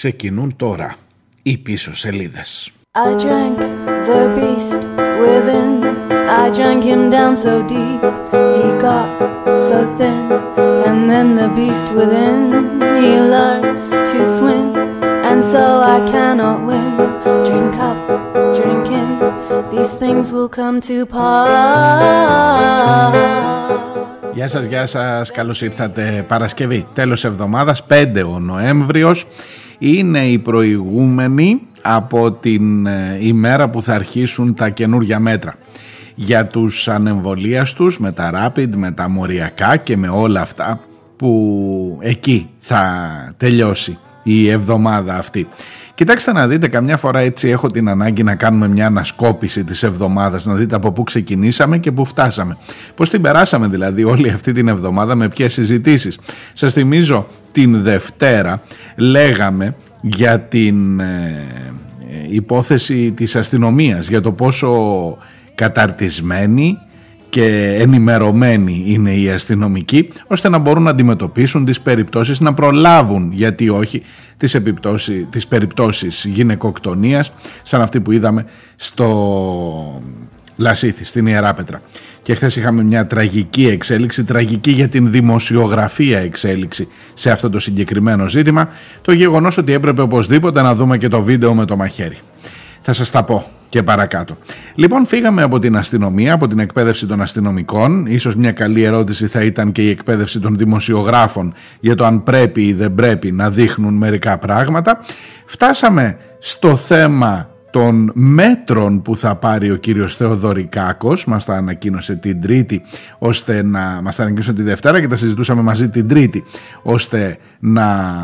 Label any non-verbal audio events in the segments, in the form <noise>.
ξεκινούν τώρα οι πίσω σελίδες. I drank the beast within. I drank him down so deep. He got so thin. And then the beast within. He learns to swim. And so I cannot win. Drink up, drink in. These things will come to pass. Γεια σας, γεια σας, καλώς ήρθατε Παρασκευή, τέλος εβδομάδας, 5 ο Νοέμβριος είναι η προηγούμενη από την ε, ημέρα που θα αρχίσουν τα καινούργια μέτρα για τους ανεμβολίαστους με τα rapid, με τα μοριακά και με όλα αυτά που εκεί θα τελειώσει η εβδομάδα αυτή. Κοιτάξτε να δείτε, καμιά φορά έτσι έχω την ανάγκη να κάνουμε μια ανασκόπηση της εβδομάδας, να δείτε από πού ξεκινήσαμε και πού φτάσαμε. Πώς την περάσαμε δηλαδή όλη αυτή την εβδομάδα, με ποιες συζητήσεις. Σας θυμίζω την Δευτέρα λέγαμε για την ε, υπόθεση της αστυνομίας, για το πόσο καταρτισμένη και ενημερωμένοι είναι οι αστυνομικοί ώστε να μπορούν να αντιμετωπίσουν τις περιπτώσεις, να προλάβουν γιατί όχι τις, επιπτώσεις, τις περιπτώσεις γυναικοκτονίας σαν αυτή που είδαμε στο Λασίθι, στην Ιεράπετρα. Και χθες είχαμε μια τραγική εξέλιξη, τραγική για την δημοσιογραφία εξέλιξη σε αυτό το συγκεκριμένο ζήτημα, το γεγονός ότι έπρεπε οπωσδήποτε να δούμε και το βίντεο με το μαχαίρι. Θα σας τα πω και παρακάτω. Λοιπόν, φύγαμε από την αστυνομία, από την εκπαίδευση των αστυνομικών. Ίσως μια καλή ερώτηση θα ήταν και η εκπαίδευση των δημοσιογράφων για το αν πρέπει ή δεν πρέπει να δείχνουν μερικά πράγματα. Φτάσαμε στο θέμα των μέτρων που θα πάρει ο κύριος Θεοδωρικάκος μας τα ανακοίνωσε την Τρίτη ώστε να μας τα ανακοίνωσε τη Δευτέρα και τα συζητούσαμε μαζί την Τρίτη ώστε να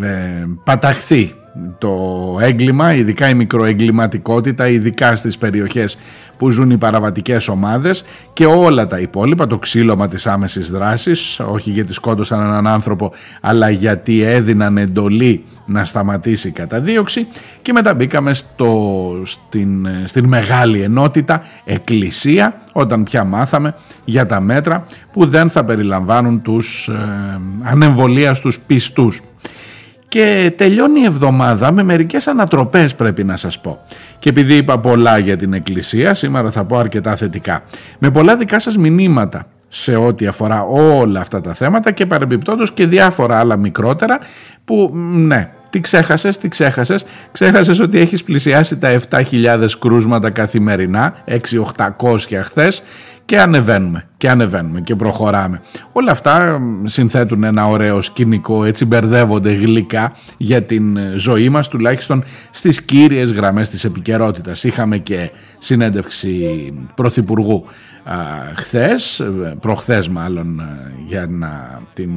ε, παταχθεί το έγκλημα, ειδικά η μικροεγκληματικότητα, ειδικά στις περιοχές που ζουν οι παραβατικές ομάδες και όλα τα υπόλοιπα, το ξύλωμα της άμεσης δράσης, όχι γιατί σκότωσαν έναν άνθρωπο, αλλά γιατί έδιναν εντολή να σταματήσει η καταδίωξη και μετά μπήκαμε στο, στην, στην μεγάλη ενότητα εκκλησία όταν πια μάθαμε για τα μέτρα που δεν θα περιλαμβάνουν τους ε, ανεμβολίαστους πιστούς. Και τελειώνει η εβδομάδα με μερικές ανατροπές πρέπει να σας πω. Και επειδή είπα πολλά για την Εκκλησία, σήμερα θα πω αρκετά θετικά. Με πολλά δικά σας μηνύματα σε ό,τι αφορά όλα αυτά τα θέματα και παρεμπιπτόντως και διάφορα άλλα μικρότερα που ναι, τι ξέχασες, τι ξέχασες. Ξέχασες ότι έχεις πλησιάσει τα 7.000 κρούσματα καθημερινά, 6.800 χθες και ανεβαίνουμε και ανεβαίνουμε και προχωράμε. Όλα αυτά συνθέτουν ένα ωραίο σκηνικό, έτσι μπερδεύονται γλυκά για την ζωή μας, τουλάχιστον στις κύριες γραμμές της επικαιρότητας. Είχαμε και συνέντευξη πρωθυπουργού α, χθες, προχθές μάλλον για να την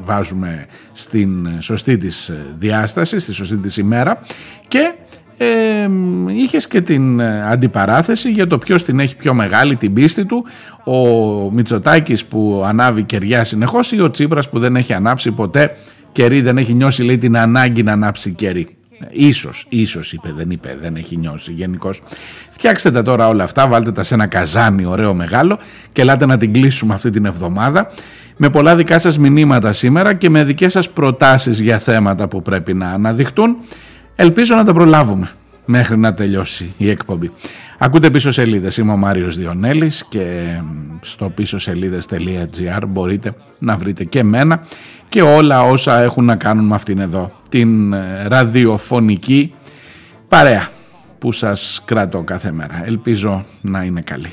βάζουμε στην σωστή της διάσταση, στη σωστή της ημέρα και ε, είχες και την ε, αντιπαράθεση για το ποιος την έχει πιο μεγάλη την πίστη του ο Μητσοτάκης που ανάβει κεριά συνεχώς ή ο Τσίπρας που δεν έχει ανάψει ποτέ κερί δεν έχει νιώσει λέει την ανάγκη να ανάψει κερί Ίσως, ίσως είπε, δεν είπε, δεν έχει νιώσει γενικώς. Φτιάξτε τα τώρα όλα αυτά, βάλτε τα σε ένα καζάνι ωραίο μεγάλο και ελάτε να την κλείσουμε αυτή την εβδομάδα με πολλά δικά σας μηνύματα σήμερα και με δικές σας προτάσεις για θέματα που πρέπει να αναδειχτούν. Ελπίζω να τα προλάβουμε μέχρι να τελειώσει η εκπομπή. Ακούτε πίσω σελίδες, είμαι ο Μάριος Διονέλης και στο πίσω σελίδες.gr μπορείτε να βρείτε και μένα και όλα όσα έχουν να κάνουν με αυτήν εδώ την ε, ραδιοφωνική παρέα που σας κρατώ κάθε μέρα. Ελπίζω να είναι καλή.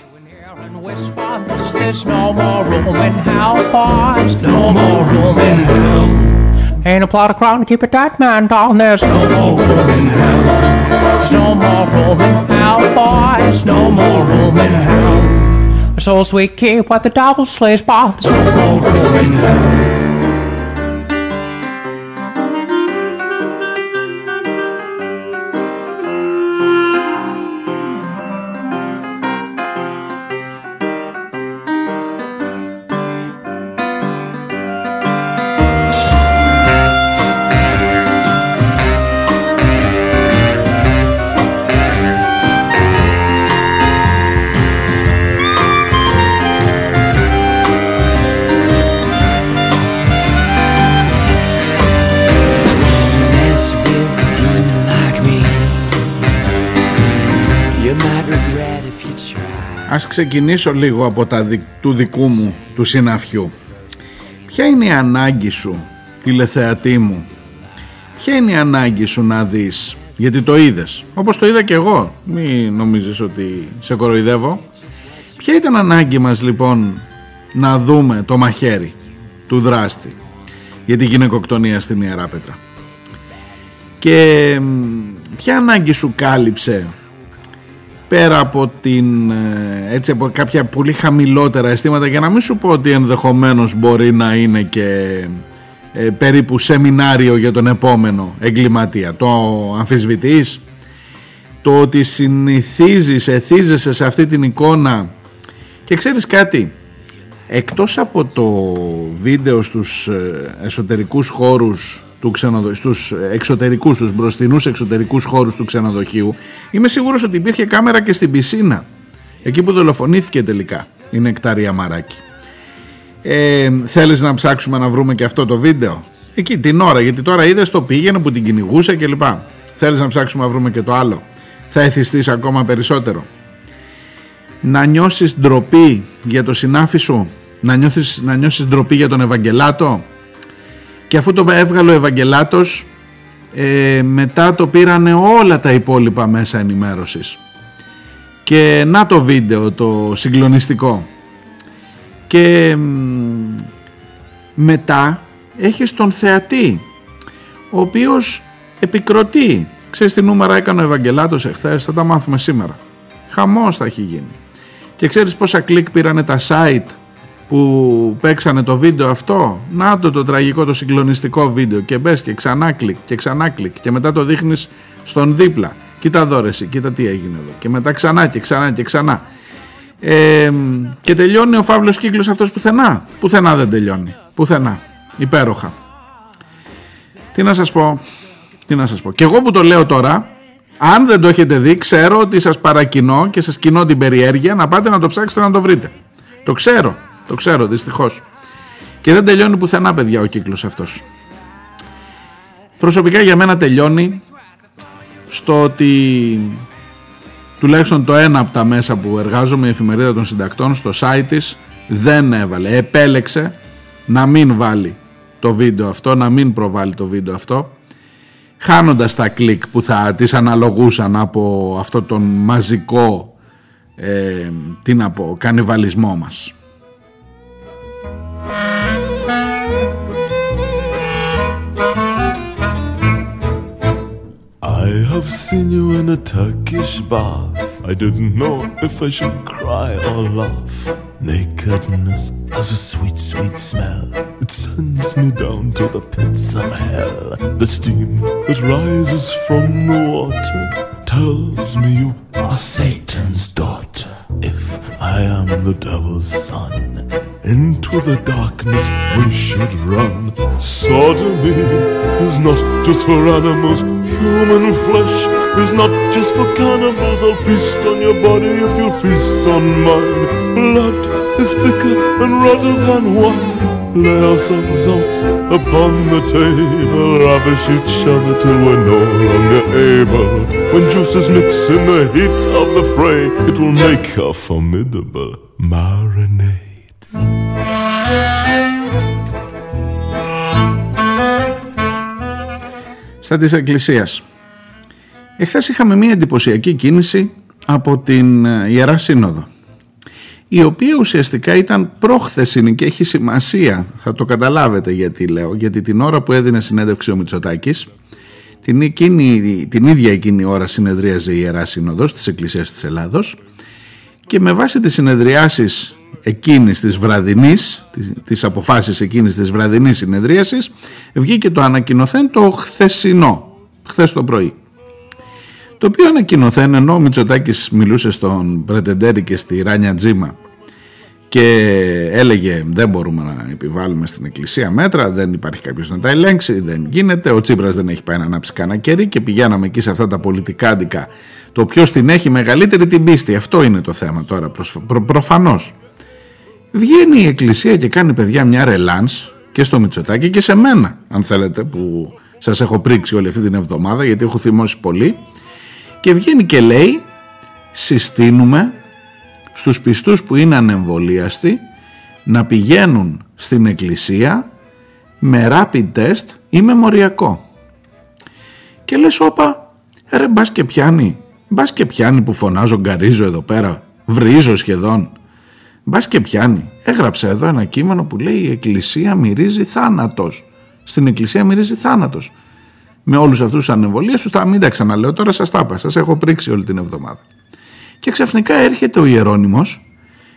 Ain't a plot of crown to keep a tight man down. There's no more room in hell. There's no more room in hell, boys. No more room in hell. So sweet keep what the devil slays, but there's no more room in ξεκινήσω λίγο από τα του δικού μου του συναφιού. Ποια είναι η ανάγκη σου, τηλεθεατή μου, ποια είναι η ανάγκη σου να δεις, γιατί το είδες, όπως το είδα και εγώ, μην νομίζεις ότι σε κοροϊδεύω. Ποια ήταν ανάγκη μας λοιπόν να δούμε το μαχαίρι του δράστη για τη γυναικοκτονία στην Ιερά Πέτρα; Και ποια ανάγκη σου κάλυψε πέρα από, την, ε, έτσι, από κάποια πολύ χαμηλότερα αισθήματα για να μην σου πω ότι ενδεχομένως μπορεί να είναι και ε, περίπου σεμινάριο για τον επόμενο εγκληματία. Το αμφισβητείς, το ότι συνηθίζεις, εθίζεσαι σε αυτή την εικόνα; Και ξέρεις κάτι, εκτός από το βίντεο στους ε, εσωτερικούς χώρους του ξενοδο... στους εξωτερικούς, στους μπροστινούς εξωτερικούς χώρους του ξενοδοχείου είμαι σίγουρος ότι υπήρχε κάμερα και στην πισίνα εκεί που δολοφονήθηκε τελικά η Νεκτάρια Μαράκη. Ε, θέλεις να ψάξουμε να βρούμε και αυτό το βίντεο; Εκεί την ώρα γιατί τώρα είδες το πήγαινε που την κυνηγούσε κλπ. Θέλεις να ψάξουμε να βρούμε και το άλλο; Θα εθιστείς ακόμα περισσότερο; Να νιώσεις ντροπή για το συνάφι σου; Να, νιώσεις, να νιώσεις ντροπή για τον Ευαγγελάτο; Και αφού το έβγαλε ο Ευαγγελάτος ε, μετά το πήρανε όλα τα υπόλοιπα μέσα ενημέρωσης. Και να το βίντεο το συγκλονιστικό. Και μετά έχεις τον θεατή ο οποίος επικροτεί. Ξέρεις τι νούμερα έκανε ο Ευαγγελάτος εχθές θα τα μάθουμε σήμερα. Χαμός θα έχει γίνει. Και ξέρεις πόσα κλικ πήρανε τα site που παίξανε το βίντεο αυτό να το το τραγικό το συγκλονιστικό βίντεο. Και μπες και ξανά κλικ και ξανά κλικ. Και μετά το δείχνεις στον δίπλα. Κοίτα δόρεση, κοίτα τι έγινε εδώ. Και μετά ξανά και ξανά και ξανά. Ε, και τελειώνει ο φαύλος κύκλος αυτός πουθενά; Πουθενά δεν τελειώνει, πουθενά. Υπέροχα. Τι να σας πω τι να σας πω. Και εγώ που το λέω τώρα αν δεν το έχετε δει ξέρω ότι σας παρακινώ και σας κοινώ την περιέργεια να πάτε να το ψάξετε να το βρείτε. Το ξέρω το ξέρω δυστυχώς. Και δεν τελειώνει πουθενά, παιδιά, ο κύκλος αυτός. Προσωπικά για μένα τελειώνει στο ότι τουλάχιστον το ένα από τα μέσα που εργάζομαι, η εφημερίδα των συντακτών, στο site της δεν έβαλε, επέλεξε να μην βάλει το βίντεο αυτό, να μην προβάλλει το βίντεο αυτό χάνοντας τα κλικ που θα τις αναλογούσαν από αυτό τον μαζικό ε, τι να πω, κανιβαλισμό μας. I have seen you in a Turkish bath. I didn't know if I should cry or laugh. Nakedness has a sweet, sweet smell. It sends me down to the pits of hell. The steam that rises from the water tells me you are Satan's daughter. If I am the devil's son, into the darkness we should run. Sodomy is not just for animals. Human flesh is not just for cannibals. I'll feast on your body if you'll feast on mine. Blood is thicker and redder than wine. Lay ourselves out upon the table, ravish each other till we're no longer able. When juices mix in the heat of the fray, it will make a formidable marinade. Στα της Εκκλησίας. Εχθές είχαμε μια εντυπωσιακή κίνηση από την Ιερά Σύνοδο η οποία ουσιαστικά ήταν πρόχθεσινη και έχει σημασία, θα το καταλάβετε γιατί λέω, γιατί την ώρα που έδινε συνέντευξη ο Μητσοτάκης, την, εκείνη, την ίδια εκείνη ώρα συνεδρίαζε η Ιερά Σύνοδος της Εκκλησίας της Ελλάδος και με βάση τις συνεδριάσεις εκείνης της βραδινής, τις, τις αποφάσεις εκείνης της βραδινής συνεδρίασης, βγήκε το ανακοινωθέν το χθεσινό, χθες το πρωί. Το οποίο ανακοινωθέν ενώ ο Μητσοτάκης μιλούσε στον Πρετεντέρη και στη Ράνια Τζίμα και έλεγε δεν μπορούμε να επιβάλλουμε στην εκκλησία μέτρα, δεν υπάρχει κάποιος να τα ελέγξει, δεν γίνεται, ο Τσίπρας δεν έχει πάει να ανάψει κανένα κερί και πηγαίναμε εκεί σε αυτά τα πολιτικά το ποιος την έχει μεγαλύτερη την πίστη, αυτό είναι το θέμα τώρα προ, προφανώς. Βγαίνει η εκκλησία και κάνει παιδιά μια ρελάνς και στο Μητσοτάκη και σε μένα αν θέλετε που σας έχω πρίξει όλη αυτή την εβδομάδα γιατί έχω θυμώσει πολύ και βγαίνει και λέει συστήνουμε στους πιστούς που είναι ανεμβολίαστοι να πηγαίνουν στην εκκλησία με rapid test ή με μοριακό. Και λες όπα, ρε μπας και πιάνει, μπας και πιάνει που φωνάζω γκαρίζω εδώ πέρα, βρίζω σχεδόν. Μπας και πιάνει. Έγραψε εδώ ένα κείμενο που λέει η εκκλησία μυρίζει θάνατος. Στην εκκλησία μυρίζει θάνατος. Με όλους αυτούς τους ανεμβολίες, θα μην τα ξαναλέω τώρα, σας τα είπα, σας έχω πρίξει όλη την εβδομάδα. Και ξαφνικά έρχεται ο Ιερώνυμος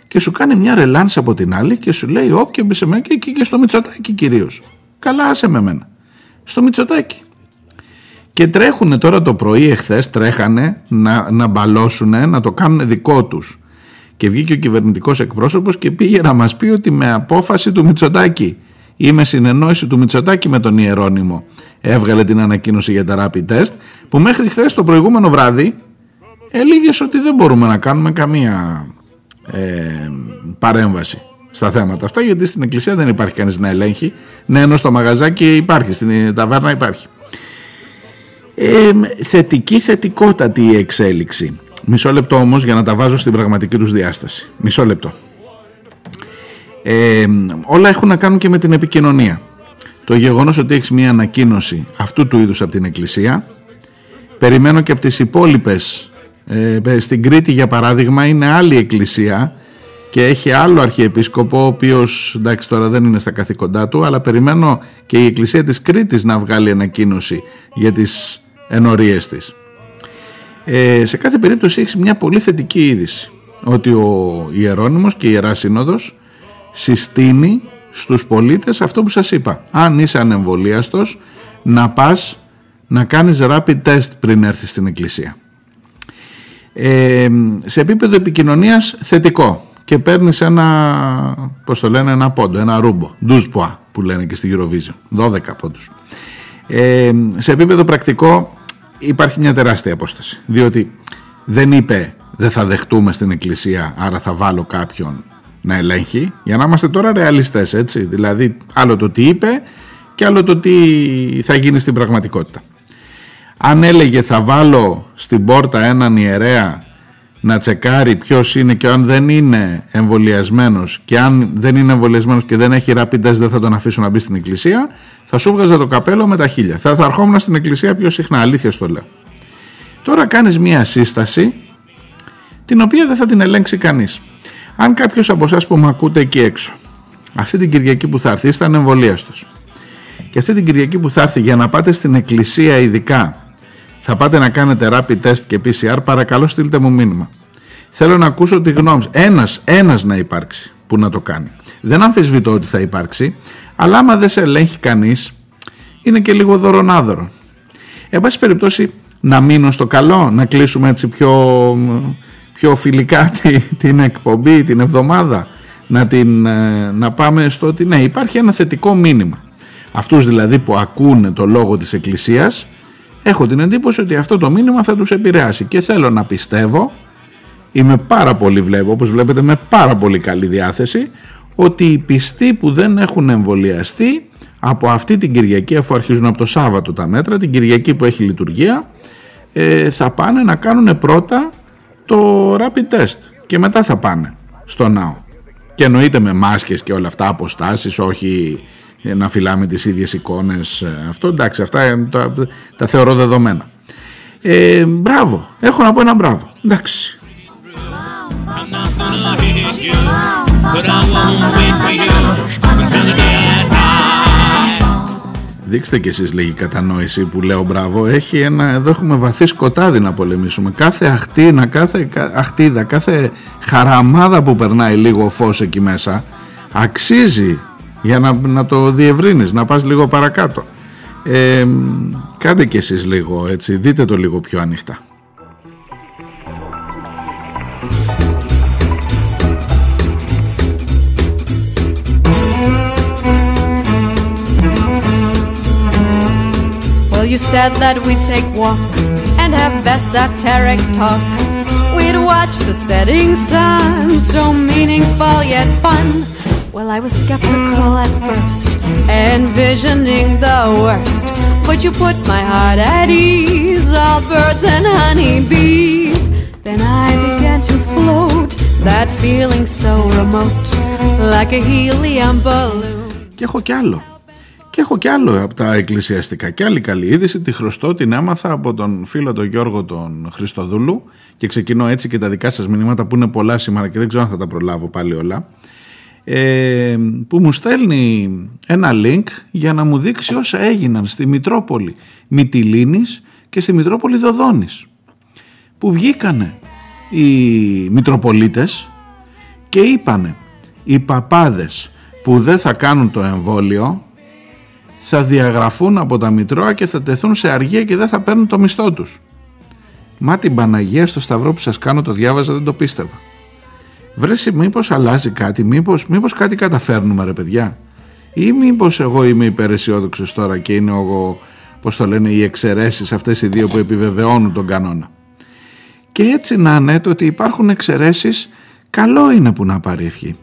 και σου κάνει μια ρελάνσα από την άλλη και σου λέει όποια μπει σε μένα και, και στο Μητσοτάκι κυρίως. Καλά άσε με μένα. Στο Μητσοτάκι. Και τρέχουν τώρα το πρωί εχθές τρέχανε να, να μπαλώσουν, να το κάνουν δικό τους. Και βγήκε ο κυβερνητικός εκπρόσωπος και πήγε να μας πει ότι με απόφαση του Μητσοτάκη. Ή με συνεννόηση του Μητσοτάκη με τον Ιερώνυμο. Έβγαλε την ανακοίνωση για τα rapid test που μέχρι χθες το προηγούμενο βράδυ έλεγες ότι δεν μπορούμε να κάνουμε καμία ε, παρέμβαση στα θέματα αυτά γιατί στην εκκλησία δεν υπάρχει κανείς να ελέγχει. Ναι ενώ στο μαγαζάκι υπάρχει, στην ταβέρνα υπάρχει. Ε, θετική θετικότατη η εξέλιξη μισό λεπτό όμως για να τα βάζω στην πραγματική τους διάσταση. Μισό λεπτό. Ε, όλα έχουν να κάνουν και με την επικοινωνία. Το γεγονός ότι έχεις μια ανακοίνωση αυτού του είδους από την εκκλησία περιμένω και από τις υπόλοιπες ε, στην Κρήτη για παράδειγμα είναι άλλη εκκλησία και έχει άλλο αρχιεπίσκοπο ο οποίος εντάξει τώρα δεν είναι στα καθήκοντά του αλλά περιμένω και η εκκλησία της Κρήτης να βγάλει ανακοίνωση για τις ενορίες της. Ε, σε κάθε περίπτωση έχεις μια πολύ θετική είδηση ότι ο Ιερώνυμος και η Ιερά Σύνοδος συστήνει στους πολίτες αυτό που σας είπα. Αν είσαι ανεμβολίαστος να πας να κάνεις rapid test πριν έρθεις στην εκκλησία. Ε, σε επίπεδο επικοινωνίας θετικό και παίρνεις ένα, πώς το λένε, ένα πόντο, ένα ρούμπο, ντουσποά που λένε και στη Eurovision, 12 πόντους. Ε, σε επίπεδο πρακτικό υπάρχει μια τεράστια απόσταση, διότι δεν είπε δεν θα δεχτούμε στην εκκλησία άρα θα βάλω κάποιον να ελέγχει για να είμαστε τώρα ρεαλιστές έτσι. Δηλαδή άλλο το τι είπε και άλλο το τι θα γίνει στην πραγματικότητα. Αν έλεγε θα βάλω στην πόρτα έναν ιερέα να τσεκάρει ποιος είναι και αν δεν είναι εμβολιασμένος και αν δεν είναι εμβολιασμένος και δεν έχει rapid δεν θα τον αφήσω να μπει στην εκκλησία, θα σου βγάζα το καπέλο με τα χίλια. Θα, θα ερχόμουν στην εκκλησία πιο συχνά, αλήθεια στο λέω. Τώρα κάνεις μία σύσταση την οποία δεν θα την ελέγξει κανείς. Αν κάποιος από εσάς που με ακούτε εκεί έξω, αυτή την Κυριακή που θα έρθει, είστε ανεμβολίαστο. Και αυτή την Κυριακή που θα έρθει για να πάτε στην εκκλησία ειδικά θα πάτε να κάνετε rapid test και PCR, παρακαλώ στείλτε μου μήνυμα. Θέλω να ακούσω τη γνώμη Ένας, ένας να υπάρξει που να το κάνει. Δεν αμφισβητώ ότι θα υπάρξει, αλλά άμα δεν σε ελέγχει κανείς, είναι και λίγο δωρονάδωρο. Εν πάση περιπτώσει, να μείνω στο καλό, να κλείσουμε έτσι πιο, πιο φιλικά <laughs> την εκπομπή, την εβδομάδα, να, την, ε, να πάμε στο ότι ναι, υπάρχει ένα θετικό μήνυμα. Αυτούς δηλαδή που ακούνε το λόγο της Εκκλησίας, έχω την εντύπωση ότι αυτό το μήνυμα θα τους επηρεάσει και θέλω να πιστεύω είμαι πάρα πολύ βλέπω όπως βλέπετε με πάρα πολύ καλή διάθεση ότι οι πιστοί που δεν έχουν εμβολιαστεί από αυτή την Κυριακή αφού αρχίζουν από το Σάββατο τα μέτρα την Κυριακή που έχει λειτουργία ε, θα πάνε να κάνουν πρώτα το rapid test και μετά θα πάνε στο ναό. Και εννοείται με μάσκες και όλα αυτά αποστάσεις όχι ε, να φυλάμε τις ίδιες εικόνες ε, αυτό εντάξει αυτά ε, τα, τα θεωρώ δεδομένα. Ε, μπράβο έχω να πω ένα μπράβο εντάξει. Δείξτε κι εσείς λίγη κατανόηση που λέω μπράβο. Έχει ένα, εδώ έχουμε βαθύ σκοτάδι να πολεμήσουμε. Κάθε αχτίνα, κάθε αχτίδα, κάθε χαραμάδα που περνάει λίγο φως εκεί μέσα Αξίζει για να, να το διευρύνεις, να πας λίγο παρακάτω. Ε, κάντε κι εσείς λίγο έτσι, δείτε το λίγο πιο ανοιχτά. Well, you said that we'd take walks and have esoteric talks. We'd watch the setting sun, so meaningful yet fun. Well, I was skeptical at first, envisioning the worst. But you put my heart at ease, all birds and honeybees. Then I began to float That feeling so remote, like a helium balloon. Και έχω κι άλλο. Και έχω κι άλλο από τα εκκλησιαστικά. Και άλλη καλή είδηση. Τη χρωστώ, την έμαθα από τον φίλο τον Γιώργο τον Χριστοδούλου. Και ξεκινώ έτσι και τα δικά σας μηνύματα που είναι πολλά σήμερα και δεν ξέρω αν θα τα προλάβω πάλι όλα. Ε, που μου στέλνει ένα link για να μου δείξει όσα έγιναν στη Μητρόπολη Μυτιλίνης και στη Μητρόπολη Δοδόνης που βγήκανε οι Μητροπολίτες και είπανε οι παπάδες που δεν θα κάνουν το εμβόλιο θα διαγραφούν από τα Μητρώα και θα τεθούν σε αργία και δεν θα παίρνουν το μισθό τους. Μα την Παναγία στο σταυρό που σας κάνω το διάβαζα δεν το πίστευα. Βρέσει μήπως αλλάζει κάτι, μήπως, μήπως κάτι καταφέρνουμε ρε παιδιά. Ή μήπως εγώ είμαι υπεραισιόδοξος τώρα και είναι εγώ, πώς το λένε, οι εξαιρέσεις αυτές οι δύο που επιβεβαιώνουν τον κανόνα. Και έτσι να είναι το ότι υπάρχουν εξαιρέσεις, καλό είναι που να πάρει ευχή.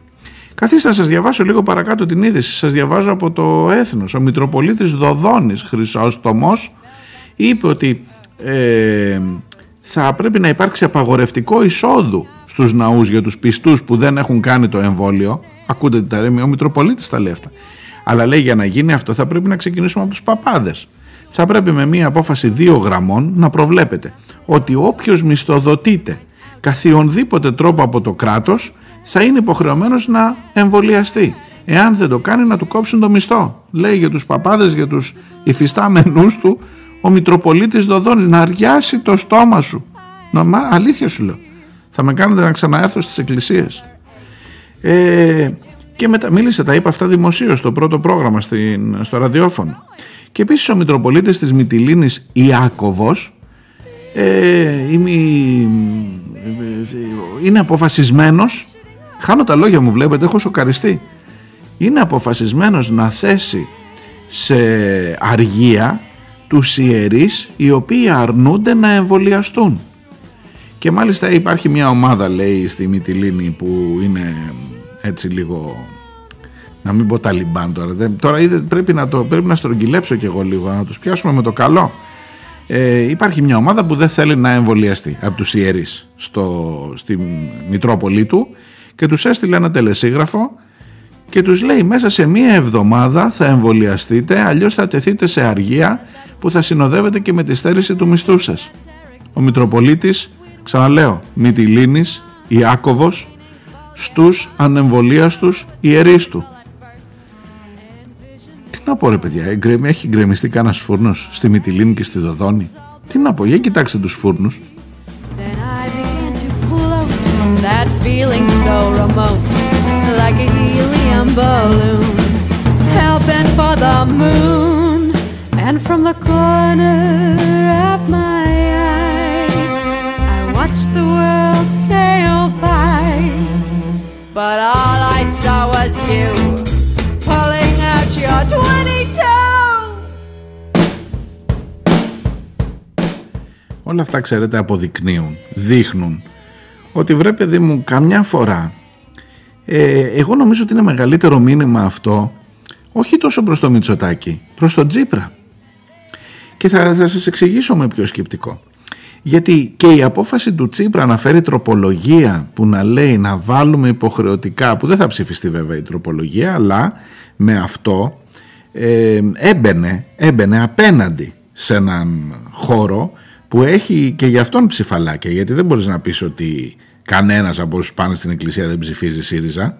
Καθίστε να σας διαβάσω λίγο παρακάτω την είδηση. Σας διαβάζω από το Έθνος. Ο Μητροπολίτης Δοδόνης Χρυσόστομος είπε ότι ε, θα πρέπει να υπάρξει απαγορευτικό εισόδου στους ναούς για τους πιστούς που δεν έχουν κάνει το εμβόλιο. Ακούτε τι τα ρέμει, ο Μητροπολίτης τα λέει αυτά. Αλλά λέει για να γίνει αυτό θα πρέπει να ξεκινήσουμε από τους παπάδες. Θα πρέπει με μία απόφαση δύο γραμμών να προβλέπετε ότι όποιος μισθοδοτείται καθιονδήποτε τρόπο από το κράτος θα είναι υποχρεωμένος να εμβολιαστεί. Εάν δεν το κάνει να του κόψουν το μισθό. Λέει για τους παπάδες, για τους υφιστάμενους του ο Μητροπολίτης Δοδόνης να αριάσει το στόμα σου. Να, αλήθεια σου λέω. Θα με κάνετε να ξαναέρθω στις εκκλησίες. Ε, και μετά μίλησε, τα είπα αυτά δημοσίως στο πρώτο πρόγραμμα στην, στο ραδιόφωνο. Και επίσης ο Μητροπολίτης της Μυτιλίνης Ιάκωβος ε, είναι αποφασισμένος χάνω τα λόγια μου βλέπετε έχω σοκαριστεί είναι αποφασισμένος να θέσει σε αργία τους ιερείς οι οποίοι αρνούνται να εμβολιαστούν και μάλιστα υπάρχει μια ομάδα λέει στη Μυτιλίνη που είναι έτσι λίγο να μην πω ταλιμπάν τώρα τώρα πρέπει να, το, πρέπει να στρογγυλέψω κι εγώ λίγο να τους πιάσουμε με το καλό ε, υπάρχει μια ομάδα που δεν θέλει να εμβολιαστεί από τους ιερείς στο, στη Μητρόπολη του και τους έστειλε ένα τελεσίγραφο και τους λέει μέσα σε μία εβδομάδα θα εμβολιαστείτε αλλιώς θα τεθείτε σε αργία που θα συνοδεύετε και με τη στέρηση του μισθού σας. Ο Μητροπολίτης, ξαναλέω, Μητυλίνης, Ιάκωβος, στους ανεμβολίαστους ιερείς του. Τι να πω ρε παιδιά, έχει γκρεμιστεί κανένας φούρνος στη Μητυλίνη και στη Δοδόνη; Τι να πω, για κοιτάξτε τους φούρνους. that feeling so remote, like a helium balloon, helping for the moon. And from the corner of my eye, I watch the world sail by. But all I saw was you pulling out your 22. Όλα αυτά ξέρετε αποδεικνύουν, δείχνουν ότι βρε παιδί μου καμιά φορά ε, εγώ νομίζω ότι είναι μεγαλύτερο μήνυμα αυτό όχι τόσο προς το Μητσοτάκι, προς το Τζίπρα. Και θα, θα σας εξηγήσω με πιο σκεπτικό. Γιατί και η απόφαση του Τσίπρα να φέρει τροπολογία που να λέει να βάλουμε υποχρεωτικά, που δεν θα ψηφιστεί βέβαια η τροπολογία, αλλά με αυτό ε, έμπαινε, έμπαινε απέναντι σε έναν χώρο που έχει και γι' αυτόν ψηφαλάκια. Γιατί δεν μπορείς να πεις ότι κανένας από όσους πάνε στην εκκλησία δεν ψηφίζει ΣΥΡΙΖΑ.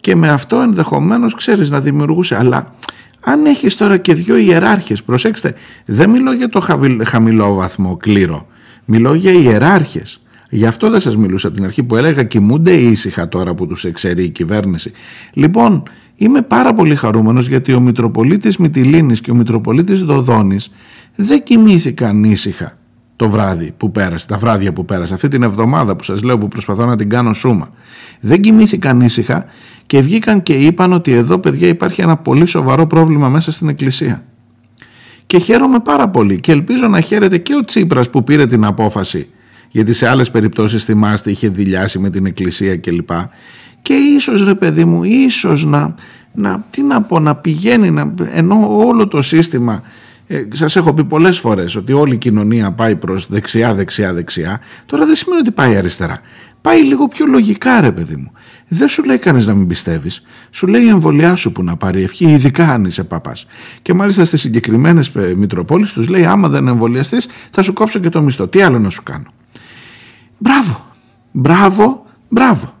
Και με αυτό ενδεχομένως ξέρεις να δημιουργούσε. Αλλά αν έχεις τώρα και δύο ιεράρχες προσέξτε δεν μιλώ για το χαμηλό βαθμό κλήρο μιλώ για ιεράρχες Γι' αυτό δεν σας μιλούσα την αρχή που έλεγα κοιμούνται ήσυχα τώρα που τους εξαιρεί η κυβέρνηση. Λοιπόν, είμαι πάρα πολύ χαρούμενος γιατί ο Μητροπολίτης Μητυλίνης και ο Μητροπολίτης Δοδόνης δεν κοιμήθηκαν ήσυχα το βράδυ που πέρασε, τα βράδια που πέρασε, αυτή την εβδομάδα που σας λέω που προσπαθώ να την κάνω σούμα. Δεν κοιμήθηκαν ήσυχα και βγήκαν και είπαν ότι εδώ παιδιά υπάρχει ένα πολύ σοβαρό πρόβλημα μέσα στην εκκλησία. Και χαίρομαι πάρα πολύ και ελπίζω να χαίρεται και ο Τσίπρας που πήρε την απόφαση γιατί σε άλλες περιπτώσεις θυμάστε είχε δηλιάσει με την εκκλησία κλπ. Και ίσως ρε παιδί μου, ίσως να, να, τι να πω, να πηγαίνει, να, ενώ όλο το σύστημα ε, σας έχω πει πολλές φορές ότι όλη η κοινωνία πάει προς δεξιά, δεξιά, δεξιά. Τώρα δεν σημαίνει ότι πάει αριστερά. πάει λίγο πιο λογικά ρε παιδί μου. Δεν σου λέει κανείς να μην πιστεύεις. Σου λέει η εμβολιά σου που να πάρει ευχή, ειδικά αν είσαι παπάς. Και μάλιστα στις συγκεκριμένες ε, Μητροπόλεις τους λέει: Άμα δεν εμβολιαστείς, θα σου κόψω και το μισθό. Τι άλλο να σου κάνω; Μπράβο, μπράβο, μπράβο.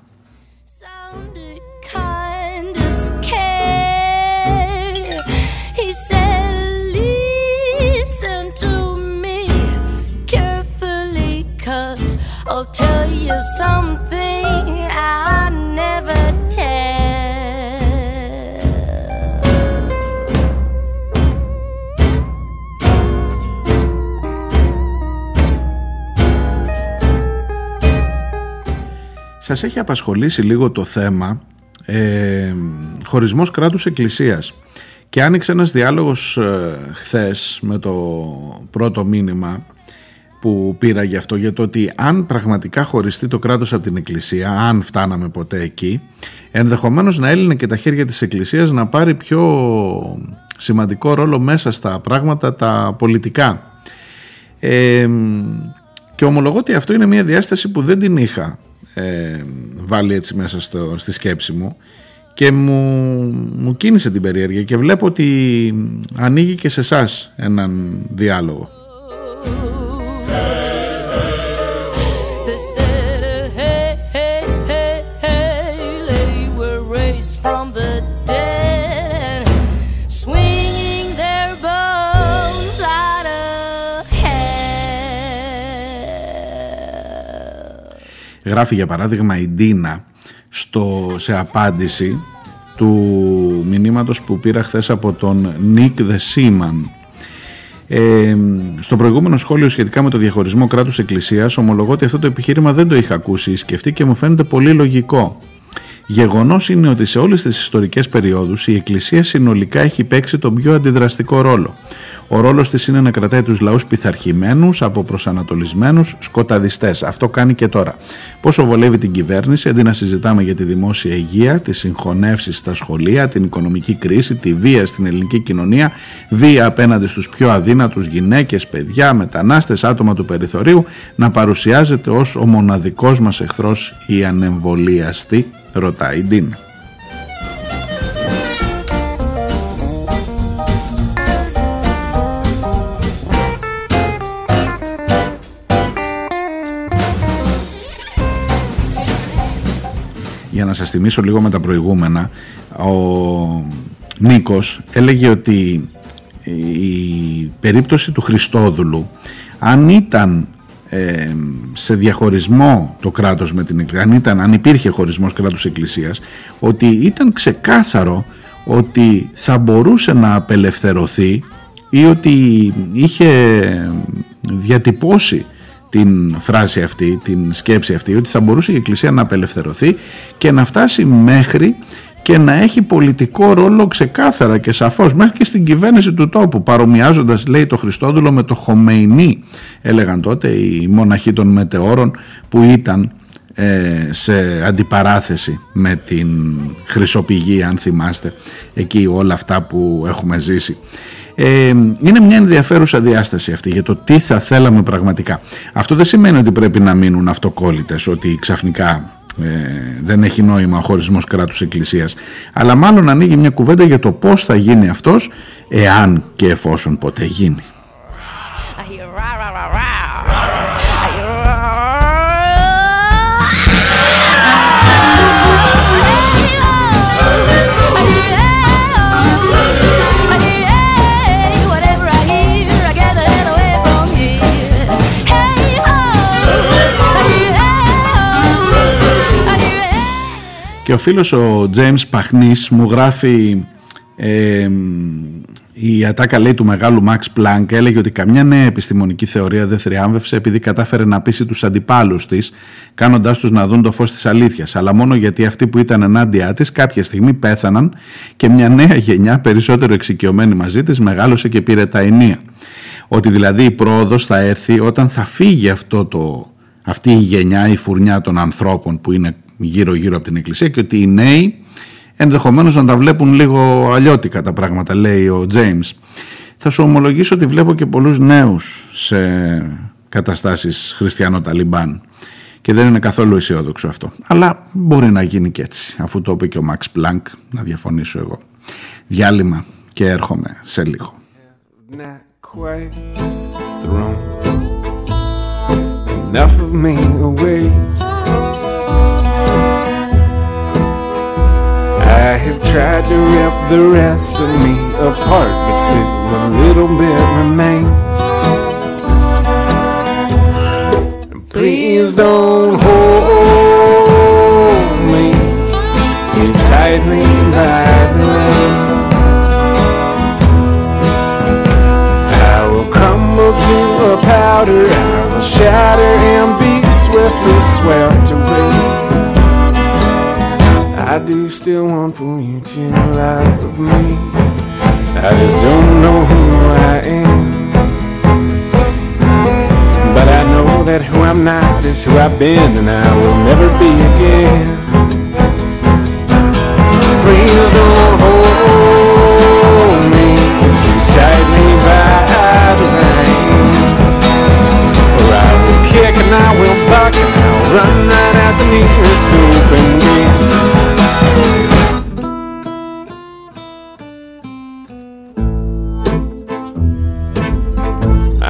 I'll tell you something Σας έχει απασχολήσει λίγο το θέμα ε, χωρισμός κράτους εκκλησίας και άνοιξε ένας διάλογος ε, χθες με το πρώτο μήνυμα που πήρα γι' αυτό για το ότι αν πραγματικά χωριστεί το κράτος από την Εκκλησία, αν φτάναμε ποτέ εκεί, ενδεχομένως να έλυνε και τα χέρια της Εκκλησίας να πάρει πιο σημαντικό ρόλο μέσα στα πράγματα τα πολιτικά. Ε, και ομολογώ ότι αυτό είναι μια διάσταση που δεν την είχα ε, βάλει έτσι μέσα στο, στη σκέψη μου και μου, μου κίνησε την περιέργεια και βλέπω ότι ανοίγει και σε εσάς έναν διάλογο. Γράφει για παράδειγμα η Ντίνα στο, σε απάντηση του μηνύματος που πήρα χθες από τον Νίκ Δεσίμαν ε, στο προηγούμενο σχόλιο σχετικά με το διαχωρισμό κράτους εκκλησίας ομολογώ ότι αυτό το επιχείρημα δεν το είχα ακούσει ή σκεφτεί και μου φαίνεται πολύ λογικό. Γεγονός είναι ότι σε όλες τις ιστορικές περιόδους η Εκκλησία συνολικά έχει παίξει τον πιο αντιδραστικό ρόλο. Ο ρόλος της είναι να κρατάει τους λαούς πειθαρχημένους, αποπροσανατολισμένους, σκοταδιστές. Αυτό κάνει και τώρα. Πόσο βολεύει την κυβέρνηση αντί να συζητάμε για τη δημόσια υγεία, τις συγχωνεύσεις στα σχολεία, την οικονομική κρίση, τη βία στην ελληνική κοινωνία, βία απέναντι στους πιο αδύνατους γυναίκες, παιδιά, μετανάστες, άτομα του περιθωρίου, να παρουσιάζεται ως ο μοναδικός μας εχθρός η ανεμβολίαστη, ρωτάει η για να σας θυμίσω λίγο με τα προηγούμενα ο Νίκος έλεγε ότι η περίπτωση του Χριστόδουλου αν ήταν ε, σε διαχωρισμό το κράτος με την Εκκλησία αν, ήταν, αν υπήρχε χωρισμός κράτους Εκκλησίας ότι ήταν ξεκάθαρο ότι θα μπορούσε να απελευθερωθεί ή ότι είχε διατυπώσει την φράση αυτή, την σκέψη αυτή ότι θα μπορούσε η Εκκλησία να απελευθερωθεί και να φτάσει μέχρι και να έχει πολιτικό ρόλο ξεκάθαρα και σαφώς μέχρι και στην κυβέρνηση του τόπου παρομοιάζοντας λέει το Χριστόδουλο με το Χομεϊνί έλεγαν τότε οι μοναχοί των μετεώρων που ήταν ε, σε αντιπαράθεση με την χρυσοπηγή αν θυμάστε εκεί όλα αυτά που έχουμε ζήσει ε, είναι μια ενδιαφέρουσα διάσταση αυτή για το τι θα θέλαμε πραγματικά. Αυτό δεν σημαίνει ότι πρέπει να μείνουν αυτοκόλλητες, ότι ξαφνικά ε, δεν έχει νόημα ο χωρισμός κράτους εκκλησίας αλλά μάλλον ανοίγει μια κουβέντα για το πώς θα γίνει αυτός εάν και εφόσον ποτέ γίνει. Και ο φίλος ο James Παχνής μου γράφει ε, η ατάκα λέει του μεγάλου Max Planck έλεγε ότι καμιά νέα επιστημονική θεωρία δεν θριάμβευσε επειδή κατάφερε να πείσει τους αντιπάλους της κάνοντάς τους να δουν το φως της αλήθειας αλλά μόνο γιατί αυτοί που ήταν ενάντια της κάποια στιγμή πέθαναν και μια νέα γενιά περισσότερο εξοικειωμένη μαζί της μεγάλωσε και πήρε τα ενία. Ότι δηλαδή η πρόοδος θα έρθει όταν θα φύγει αυτό το, αυτή η γενιά, η φουρνιά των ανθρώπων που είναι γύρω-γύρω από την Εκκλησία και ότι οι νέοι ενδεχομένως να τα βλέπουν λίγο αλλιώτικα τα πράγματα, λέει ο Τζέιμς. Θα σου ομολογήσω ότι βλέπω και πολλούς νέους σε καταστάσεις χριστιανό-ταλιμπάν Και δεν είναι καθόλου αισιόδοξο αυτό. Αλλά μπορεί να γίνει και έτσι, αφού το είπε και ο Μαξ Πλάνκ, να διαφωνήσω εγώ. Διάλειμμα και έρχομαι σε λίγο. Enough of me away. Tried to rip the rest of me apart, but still a little bit remains. Please don't hold me too tightly by the reins. I will crumble to a powder, I will shatter and be swiftly swept away. Do still want for you to love me. I just don't know who I am. But I know that who I'm not is who I've been and I will never be again. Please don't hold me too tightly by the reins. Or I will kick and I will buck and I'll run right out the nearest open gate.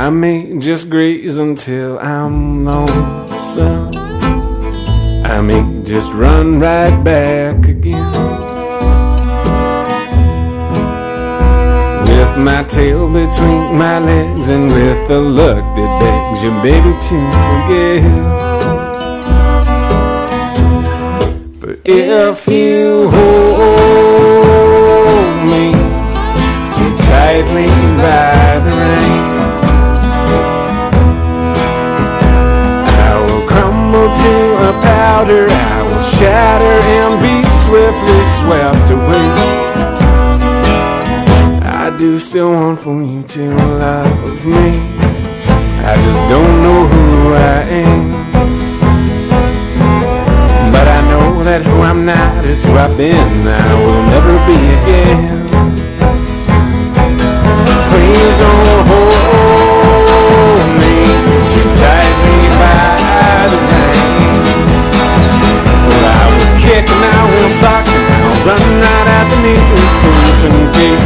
I may just graze until I'm lonesome. I may just run right back again. With my tail between my legs and with a look that begs you, baby, to forget. But if you hold me too tightly by a powder I will shatter and be swiftly swept away. I do still want for you to love me. I just don't know who I am. But I know that who I'm not is who I've been. I will never be again. Please don't hold run right out the nearest open gate.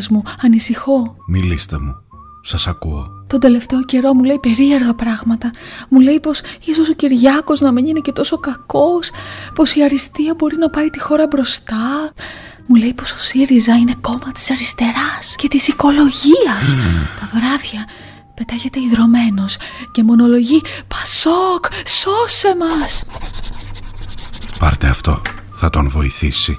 Άντρα μου, ανησυχώ. Μιλήστε μου. Σας ακούω. Τον τελευταίο καιρό μου λέει περίεργα πράγματα. Μου λέει πως ίσως ο Κυριάκος να μην είναι και τόσο κακός, πως η αριστεία μπορεί να πάει τη χώρα μπροστά. Μου λέει πως ο ΣΥΡΙΖΑ είναι κόμμα της αριστεράς και της οικολογίας. Τα βράδια πετάγεται ιδρωμένος και μονολογεί «Πασόκ, σώσε μας!» Πάρτε αυτό. Θα τον βοηθήσει.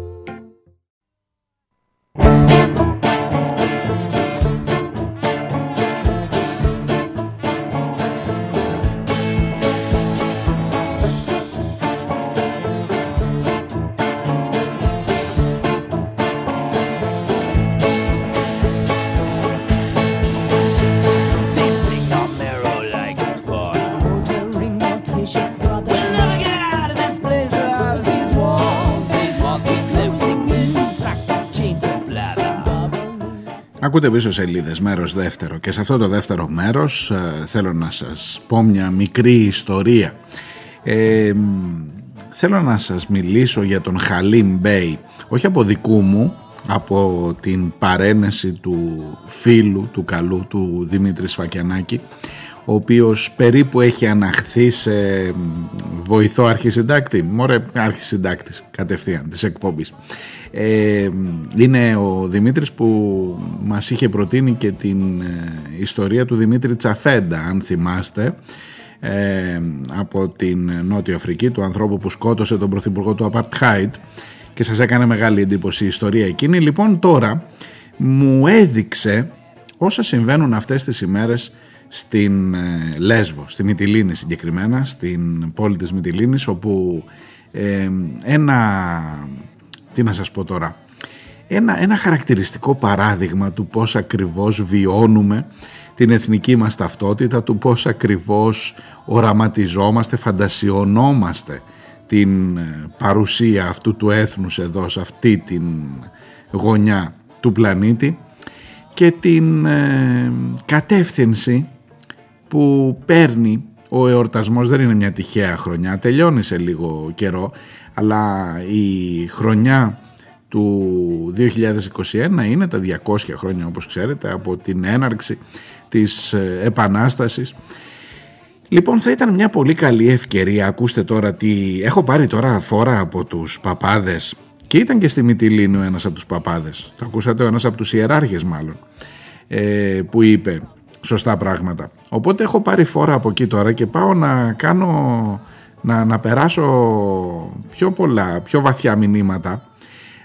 Ακούτε πίσω σελίδες, μέρος δεύτερο και σε αυτό το δεύτερο μέρος ε, θέλω να σας πω μια μικρή ιστορία. Ε, μ, θέλω να σας μιλήσω για τον Χαλίμ Μπέι, όχι από δικού μου, από την παρένεση του φίλου του καλού του Δημήτρη Σφακιανάκη, ο οποίος περίπου έχει αναχθεί σε μ, βοηθό αρχισυντάκτη, μωρέ αρχισυντάκτης κατευθείαν της εκπομπής. Ε, είναι ο Δημήτρης που μας είχε προτείνει και την ε, ιστορία του Δημήτρη Τσαφέντα αν θυμάστε ε, από την Νότια Αφρική του ανθρώπου που σκότωσε τον πρωθυπουργό του Απαρτχάιτ και σας έκανε μεγάλη εντύπωση η ιστορία εκείνη. Λοιπόν τώρα μου έδειξε όσα συμβαίνουν αυτές τις ημέρες στην ε, Λέσβο, στη Μυτιλίνη συγκεκριμένα, στην πόλη της Μυτιλίνης όπου ε, ένα, τι να σας πω τώρα, ένα, ένα χαρακτηριστικό παράδειγμα του πώς ακριβώς βιώνουμε την εθνική μας ταυτότητα, του πώς ακριβώς οραματιζόμαστε, φαντασιωνόμαστε την ε, παρουσία αυτού του έθνους εδώ σε αυτή την γωνιά του πλανήτη και την ε, κατεύθυνση που παίρνει ο εορτασμός. Δεν είναι μια τυχαία χρονιά, τελειώνει σε λίγο καιρό, αλλά η χρονιά του 2021 είναι τα 200 χρόνια όπως ξέρετε από την έναρξη της ε, Επανάστασης. Λοιπόν θα ήταν μια πολύ καλή ευκαιρία, ακούστε τώρα τι, έχω πάρει τώρα φόρα από τους παπάδες και ήταν και στη Μυτιλίνη ο ένας από τους παπάδες, το ακούσατε ο ένας από τους ιεράρχες μάλλον, ε, που είπε σωστά πράγματα. Οπότε έχω πάρει φόρα από εκεί τώρα και πάω να κάνω, να, να περάσω πιο πολλά, πιο βαθιά μηνύματα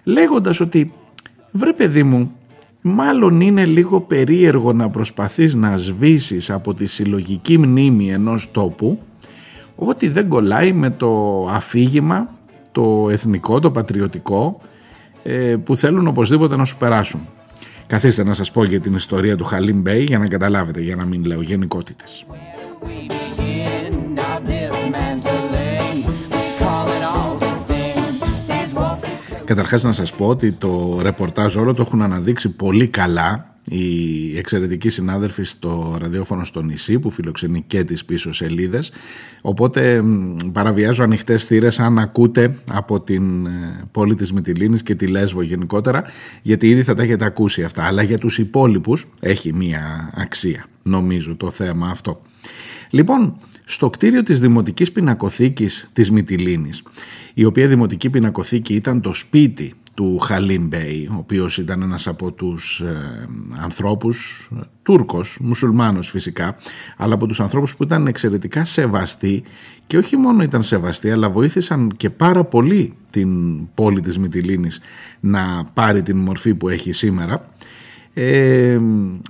λέγοντας ότι βρε παιδί μου μάλλον είναι λίγο περίεργο να προσπαθείς να σβήσεις από τη συλλογική μνήμη ενός τόπου ότι δεν κολλάει με το αφήγημα, το εθνικό, το πατριωτικό ε, που θέλουν οπωσδήποτε να σου περάσουν. Καθίστε να σας πω για την ιστορία του Χαλίμ Μπέι για να καταλάβετε, για να μην λέω γενικότητες. Καταρχάς να σας πω ότι το ρεπορτάζ όλο το έχουν αναδείξει πολύ καλά οι εξαιρετικοί συνάδελφοι στο ραδιόφωνο στο νησί που φιλοξενεί και τις πίσω σελίδες. Οπότε μ, παραβιάζω ανοιχτές θύρες αν ακούτε από την ε, πόλη της Μυτιλίνης και τη Λέσβο γενικότερα γιατί ήδη θα τα έχετε ακούσει αυτά. Αλλά για τους υπόλοιπους έχει μία αξία νομίζω το θέμα αυτό. Λοιπόν, στο κτίριο της Δημοτικής Πινακοθήκης της Μυτιλίνης, η οποία Δημοτική Πινακοθήκη ήταν το σπίτι του Χαλίμ Μπέι, ο οποίος ήταν ένας από τους ε, ανθρώπους, ε, Τούρκος, μουσουλμάνος φυσικά, αλλά από τους ανθρώπους που ήταν εξαιρετικά σεβαστοί και όχι μόνο ήταν σεβαστοί, αλλά βοήθησαν και πάρα πολύ την πόλη της Μυτιλίνης να πάρει την μορφή που έχει σήμερα. Ε,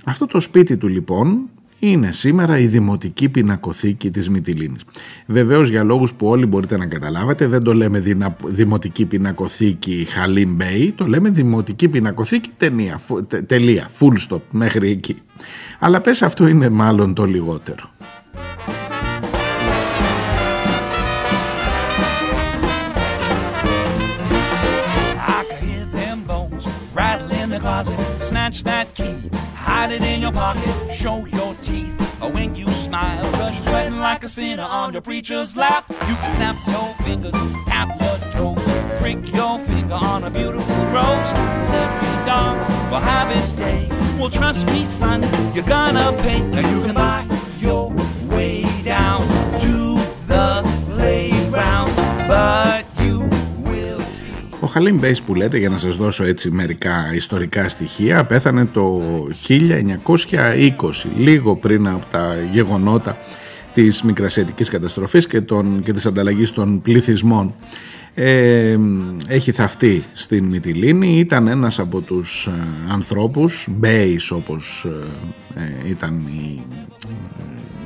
αυτό το σπίτι του λοιπόν είναι σήμερα η Δημοτική Πινακοθήκη της Μυτιλίνης. Βεβαίως για λόγους που όλοι μπορείτε να καταλάβετε δεν το λέμε δυνα- Δημοτική Πινακοθήκη Χαλίμ Μπέι, το λέμε Δημοτική Πινακοθήκη ταινία, φου- τε- τελεία, full stop μέχρι εκεί. Αλλά πες αυτό είναι μάλλον το λιγότερο. I could hear them bones rattle in the closet. Snatch that key, hide it in your pocket, show your teeth. When you smile, cause you're sweating like a sinner on your preacher's lap. You can snap your fingers, tap your toes, prick your finger on a beautiful rose. With every will have its day. Well, trust me, son, you're gonna pay. Now you can buy your way down to the playground, but. Ο Χαλίμ Μπέις που λέτε για να σας δώσω έτσι μερικά ιστορικά στοιχεία πέθανε το 1920 λίγο πριν από τα γεγονότα της μικρασιατικής καταστροφής και, των, και της ανταλλαγής των πληθυσμών. Ε, έχει θαυτεί στην Μυτιλίνη. Ήταν ένας από τους ε, ανθρώπους Μπέις όπως ε, ε, ήταν η,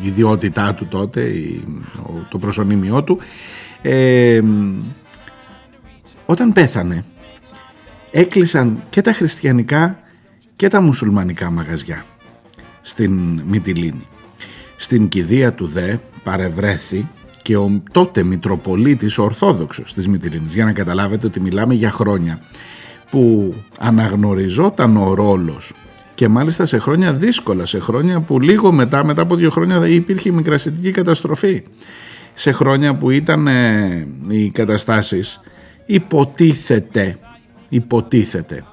η ιδιότητά του τότε η- ο- το προσωνύμιό του. Ε, όταν πέθανε έκλεισαν και τα χριστιανικά και τα μουσουλμανικά μαγαζιά στην Μυτιλίνη. Στην κηδεία του ΔΕ παρευρέθη και ο τότε Μητροπολίτης ο Ορθόδοξος της Μυτιλίνης για να καταλάβετε ότι μιλάμε για χρόνια που αναγνωριζόταν ο ρόλος και μάλιστα σε χρόνια δύσκολα, σε χρόνια που λίγο μετά, μετά από δύο χρόνια υπήρχε η μικρασιατική καταστροφή σε χρόνια που ήταν ε, οι καταστάσεις υποτίθεται, υποτίθεται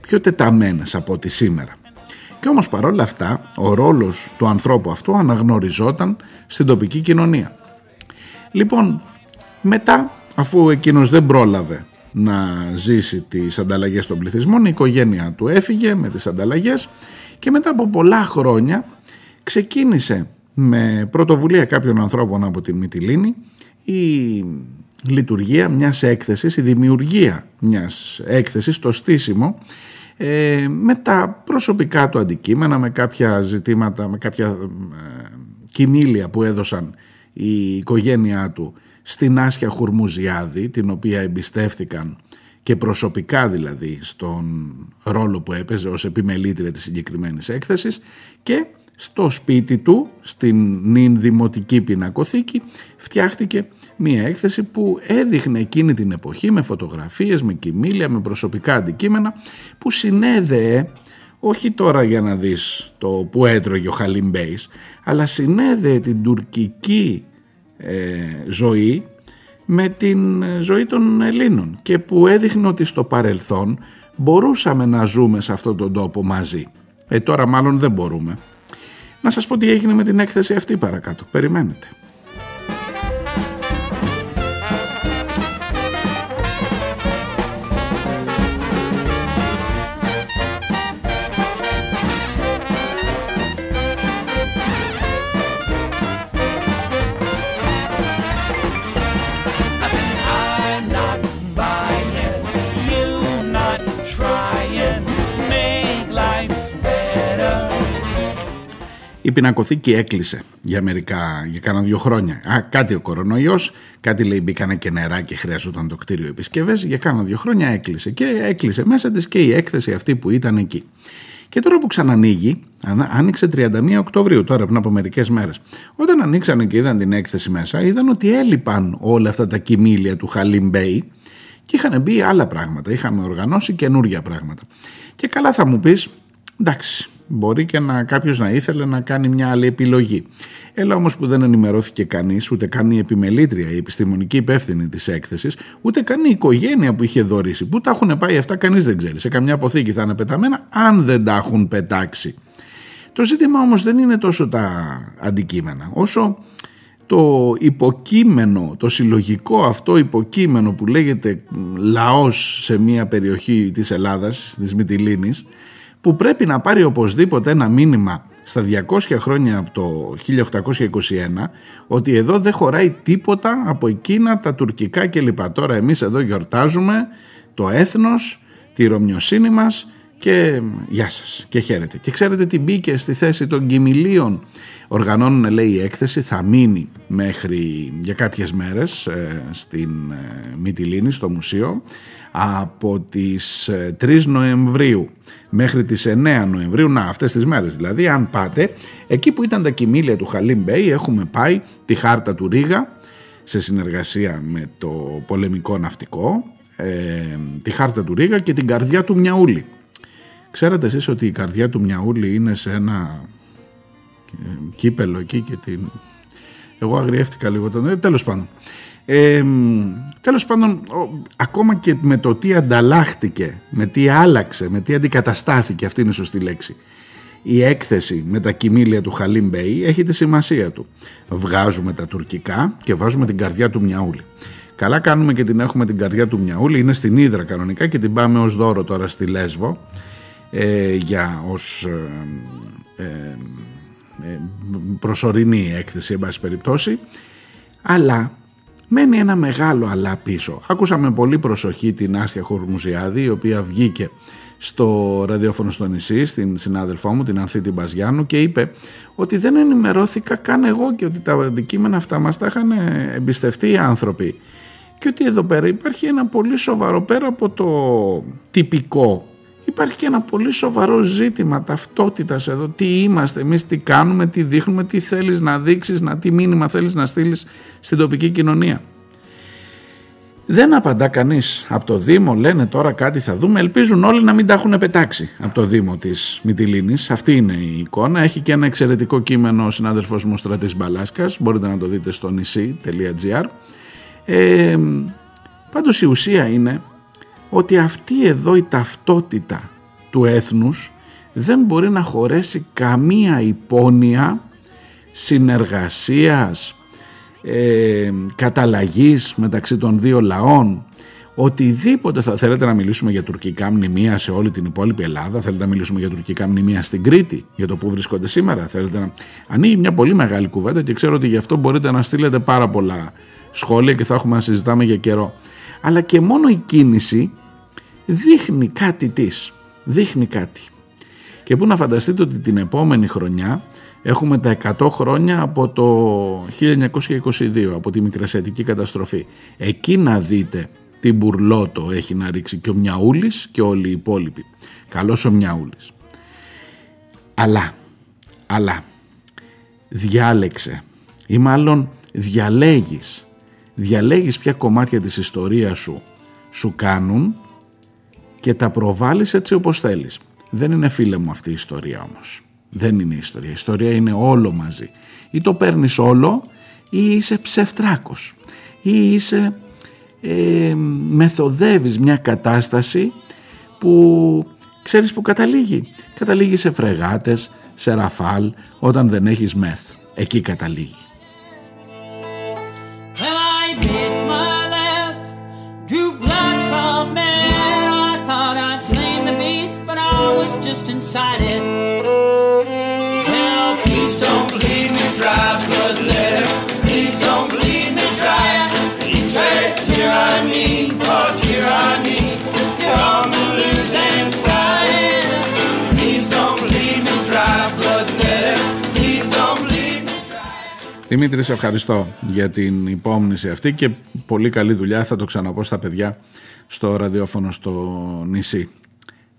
πιο τεταμένες από ό,τι σήμερα. Και όμως παρόλα αυτά ο ρόλος του ανθρώπου αυτού αναγνωριζόταν στην τοπική κοινωνία. Λοιπόν, μετά αφού εκείνος δεν πρόλαβε να ζήσει τις ανταλλαγές των πληθυσμών, η οικογένεια του έφυγε με τις ανταλλαγές και μετά από πολλά χρόνια ξεκίνησε με πρωτοβουλία κάποιων ανθρώπων από την Μυτιλίνη η λειτουργία μιας έκθεσης, η δημιουργία μιας έκθεσης, το στήσιμο ε, με τα προσωπικά του αντικείμενα, με κάποια ζητήματα, με κάποια ε, κοινήλια που έδωσαν η οικογένειά του στην Άσια Χουρμουζιάδη, την οποία εμπιστεύτηκαν και προσωπικά δηλαδή στον ρόλο που έπαιζε ως επιμελήτρια της συγκεκριμένης έκθεσης και στο σπίτι του, στην νυν δημοτική πινακοθήκη, φτιάχτηκε μία έκθεση που έδειχνε εκείνη την εποχή με φωτογραφίες, με κοιμήλια, με προσωπικά αντικείμενα που συνέδεε όχι τώρα για να δεις το που έτρωγε ο Χαλίμ Μπέης, αλλά συνέδεε την τουρκική ε, ζωή με την ε, ζωή των Ελλήνων και που έδειχνε ότι στο παρελθόν μπορούσαμε να ζούμε σε αυτόν τον τόπο μαζί. Ε, τώρα μάλλον δεν μπορούμε. Να σας πω τι έγινε με την έκθεση αυτή παρακάτω. Περιμένετε. Η πινακοθήκη έκλεισε για μερικά, για κάνα δύο χρόνια. Α, κάτι ο κορονοϊός, κάτι λέει μπήκανε και νερά και χρειαζόταν το κτίριο επισκευές. Για κάνα δύο χρόνια έκλεισε και έκλεισε μέσα της και η έκθεση αυτή που ήταν εκεί. Και τώρα που ξανανοίγει, ανα- άνοιξε 31 Οκτωβρίου, τώρα πριν από μερικές μέρες. Όταν ανοίξανε και είδαν την έκθεση μέσα, είδαν ότι έλειπαν όλα αυτά τα κοιμήλια του Χαλίμ Μπέι και είχαν μπει άλλα πράγματα. Είχαμε οργανώσει καινούργια πράγματα. Και καλά θα μου πεις, εντάξει, μπορεί και να κάποιος να ήθελε να κάνει μια άλλη επιλογή. Έλα όμως που δεν ενημερώθηκε κανείς, ούτε καν η επιμελήτρια, η επιστημονική υπεύθυνη της έκθεσης, ούτε καν η οικογένεια που είχε δωρήσει. Πού τα έχουν πάει αυτά, κανείς δεν ξέρει. Σε καμιά αποθήκη θα είναι πεταμένα, αν δεν τα έχουν πετάξει. Το ζήτημα όμως δεν είναι τόσο τα αντικείμενα, όσο το υποκείμενο, το συλλογικό αυτό υποκείμενο που λέγεται λαός σε μια περιοχή της Ελλάδας, της Μυτιλίνης, που πρέπει να πάρει οπωσδήποτε ένα μήνυμα στα 200 χρόνια από το 1821 ότι εδώ δεν χωράει τίποτα από εκείνα τα τουρκικά κλπ. Τώρα εμείς εδώ γιορτάζουμε το έθνος, τη ρωμιοσύνη μας και γεια σας και χαίρετε. Και ξέρετε τι μπήκε στη θέση των κοιμηλίων. Οργανώνουν λέει η έκθεση, θα μείνει μέχρι για κάποιες μέρες ε, στην ε, Μυτιλίνη στο μουσείο από τις ε, 3 Νοεμβρίου μέχρι τις 9 Νοεμβρίου, να αυτές τις μέρες δηλαδή, αν πάτε, εκεί που ήταν τα κοιμήλια του Χαλίμ Μπέι έχουμε πάει τη χάρτα του Ρίγα σε συνεργασία με το πολεμικό ναυτικό, ε, τη χάρτα του Ρίγα και την καρδιά του Μιαούλη. Ξέρετε εσείς ότι η καρδιά του Μιαούλη είναι σε ένα ε, κύπελο εκεί και την... Εγώ αγριεύτηκα λίγο τον... Ε, τέλος πάντων. Ε, τέλος πάντων, ο- ακόμα και με το τι ανταλλάχτηκε, με τι άλλαξε, με τι αντικαταστάθηκε, αυτή είναι η σωστή λέξη, η έκθεση με τα κοιμήλια του Χαλίμ Μπέι έχει τη σημασία του. Βγάζουμε τα τουρκικά και βάζουμε την καρδιά του Μιαούλη. Καλά κάνουμε και την έχουμε την καρδιά του Μιαούλη, είναι στην Ήδρα κανονικά και την πάμε ως δώρο τώρα στη Λέσβο ε, για ως ε, ε, ε, προσωρινή έκθεση, εν πάση περιπτώσει, αλλά μένει ένα μεγάλο αλλά πίσω. Άκουσα με πολύ προσοχή την Άστια Χορμουζιάδη, η οποία βγήκε στο ραδιόφωνο στο νησί, στην συνάδελφό μου, την Ανθίτη Μπαζιάνου και είπε ότι δεν ενημερώθηκα καν εγώ και ότι τα αντικείμενα αυτά μας τα είχαν εμπιστευτεί οι άνθρωποι και ότι εδώ πέρα υπάρχει ένα πολύ σοβαρό πέρα από το τυπικό υπάρχει και ένα πολύ σοβαρό ζήτημα ταυτότητας εδώ τι είμαστε εμείς τι κάνουμε, τι δείχνουμε τι θέλεις να δείξεις, να, τι μήνυμα θέλεις να στείλεις στην τοπική κοινωνία δεν απαντά κανείς από το Δήμο, λένε τώρα κάτι θα δούμε. Ελπίζουν όλοι να μην τα έχουν πετάξει από το Δήμο της Μυτιλίνη. Αυτή είναι η εικόνα. Έχει και ένα εξαιρετικό κείμενο ο συνάδελφο μου Στρατής Μπαλάσκας. Μπορείτε να το δείτε στο νησί.gr. Ε, πάντως η ουσία είναι ότι αυτή εδώ η ταυτότητα του έθνους δεν μπορεί να χωρέσει καμία υπόνοια συνεργασίας, ε, καταλλαγής μεταξύ των δύο λαών. Οτιδήποτε θα θέλετε να μιλήσουμε για τουρκικά μνημεία σε όλη την υπόλοιπη Ελλάδα θέλετε να μιλήσουμε για τουρκικά μνημεία στην Κρήτη για το που βρίσκονται σήμερα θέλετε να... ανοίγει μια πολύ μεγάλη κουβέντα και ξέρω ότι γι' αυτό μπορείτε να στείλετε πάρα πολλά σχόλια και θα έχουμε να συζητάμε για καιρό. Αλλά και μόνο η κίνηση δείχνει κάτι της δείχνει κάτι και που να φανταστείτε ότι την επόμενη χρονιά Έχουμε τα 100 χρόνια από το 1922, από τη Μικρασιατική καταστροφή. Εκεί να δείτε τι μπουρλότο έχει να ρίξει και ο Μιαούλης και όλοι οι υπόλοιποι. Καλός ο Μιαούλης. Αλλά, αλλά, διάλεξε ή μάλλον διαλέγεις, διαλέγεις ποια κομμάτια της ιστορίας σου σου κάνουν και τα προβάλλεις έτσι όπως θέλεις. Δεν είναι φίλε μου αυτή η ιστορία όμως. Δεν είναι ιστορία. Η ιστορία είναι όλο μαζί. Ή το παίρνεις όλο ή είσαι ψευτράκος ή είσαι ε, μεθοδεύεις μια κατάσταση που ξέρεις που καταλήγει. Καταλήγει σε φρεγάτες, σε ραφάλ όταν δεν έχεις μεθ. Εκεί καταλήγει. Just inside it. Well, please don't bleed me dry, blood letter. Please don't bleed me dry. You trade tyranny for tyranny. You're on the losing side. Please don't bleed me dry, blood letter. Please don't bleed me dry. Δημήτρη, σε ευχαριστώ για την υπόμνηση αυτή και πολύ καλή δουλειά. Θα το ξαναπώ στα παιδιά στο ραδιόφωνο στο νησί.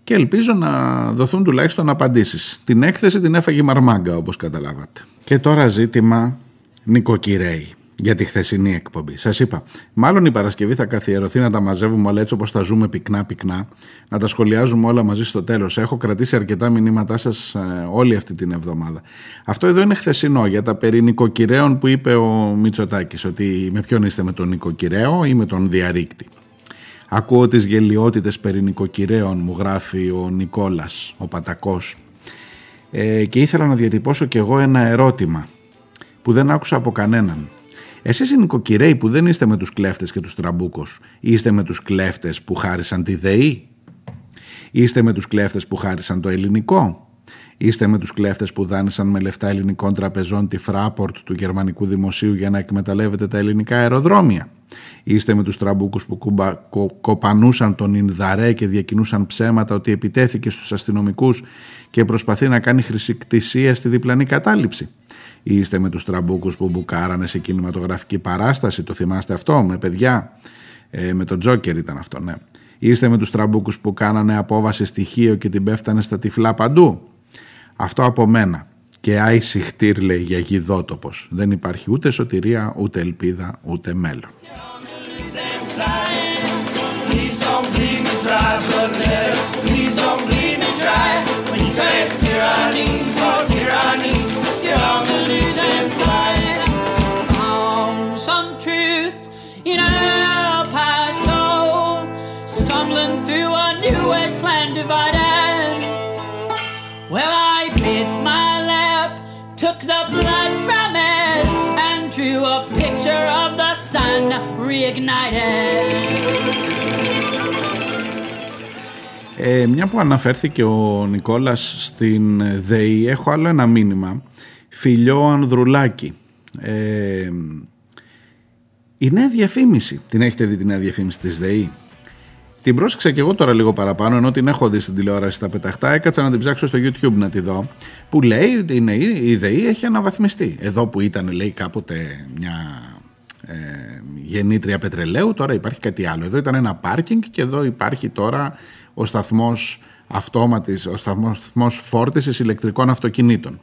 Και ελπίζω να δοθούν τουλάχιστον απαντήσεις. Την έκθεση την έφαγε η Μαρμάγκα όπως καταλάβατε. Και τώρα ζήτημα νοικοκυρέοι για τη χθεσινή εκπομπή. Σας είπα, μάλλον η Παρασκευή θα καθιερωθεί να τα μαζεύουμε όλα έτσι όπως τα ζούμε πυκνά πυκνά, να τα σχολιάζουμε όλα μαζί στο τέλος. Έχω κρατήσει αρκετά μηνύματά σας ε, όλη αυτή την εβδομάδα. Αυτό εδώ είναι χθεσινό για τα περί νοικοκυρέων που είπε ο Μητσοτάκης, ότι με ποιον είστε με τον νοικοκυρέο ή με τον διαρρήκτη. Ακούω τις γελιότητες περί νοικοκυρέων μου γράφει ο Νικόλας, ο Πατακός ε, και ήθελα να διατυπώσω κι εγώ ένα ερώτημα που δεν άκουσα από κανέναν. Εσείς οι νοικοκυρέοι που δεν είστε με τους κλέφτες και τους τραμπούκους, είστε με τους κλέφτες που χάρισαν τη ΔΕΗ, είστε με τους κλέφτες που χάρισαν το Ελληνικό, είστε με τους κλέφτες που δάνεισαν με λεφτά ελληνικών τραπεζών τη Fraport του γερμανικού δημοσίου για να εκμεταλλεύεται τα ελληνικά αεροδρόμια. Είστε με τους τραμπούκους που κουμπα, κο- κοπανούσαν τον Ινδαρέ και διακινούσαν ψέματα ότι επιτέθηκε στους αστυνομικούς και προσπαθεί να κάνει χρησικτησία στη διπλανή κατάληψη. Ή είστε με τους τραμπούκους που μπουκάρανε σε κινηματογραφική παράσταση, το θυμάστε αυτό, με παιδιά, ε, με τον Τζόκερ ήταν αυτό, ναι. Είστε με τους τραμπούκους που κάνανε απόβαση στη Χίο και την πέφτανε στα τυφλά παντού; Αυτό από μένα. Και άι σιχτίρ λέει παλιογιδότοπος. Δεν υπάρχει ούτε σωτηρία, ούτε ελπίδα, ούτε μέλλον. Took the blood from it, and drew a picture of the sun reignited. Ε, μια που αναφέρθηκε ο Νικόλας στην ΔΕΗ, έχω άλλο ένα μήνυμα Φιλιό Ανδρουλάκη. Ε, η νέα διαφήμιση, την έχετε δει την νέα διαφήμιση της ΔΕΗ; Την πρόσεξα και εγώ τώρα λίγο παραπάνω, ενώ την έχω δει στην τηλεόραση στα πεταχτά. Έκατσα να την ψάξω στο YouTube να τη δω. Που λέει ότι η ΔΕΗ- η ΔΕΗ έχει αναβαθμιστεί. Εδώ που ήταν, λέει, κάποτε μια ε, γεννήτρια πετρελαίου, τώρα υπάρχει κάτι άλλο. Εδώ ήταν ένα πάρκινγκ και εδώ υπάρχει τώρα ο σταθμός αυτόματης, ο σταθμός φόρτισης ηλεκτρικών αυτοκινήτων.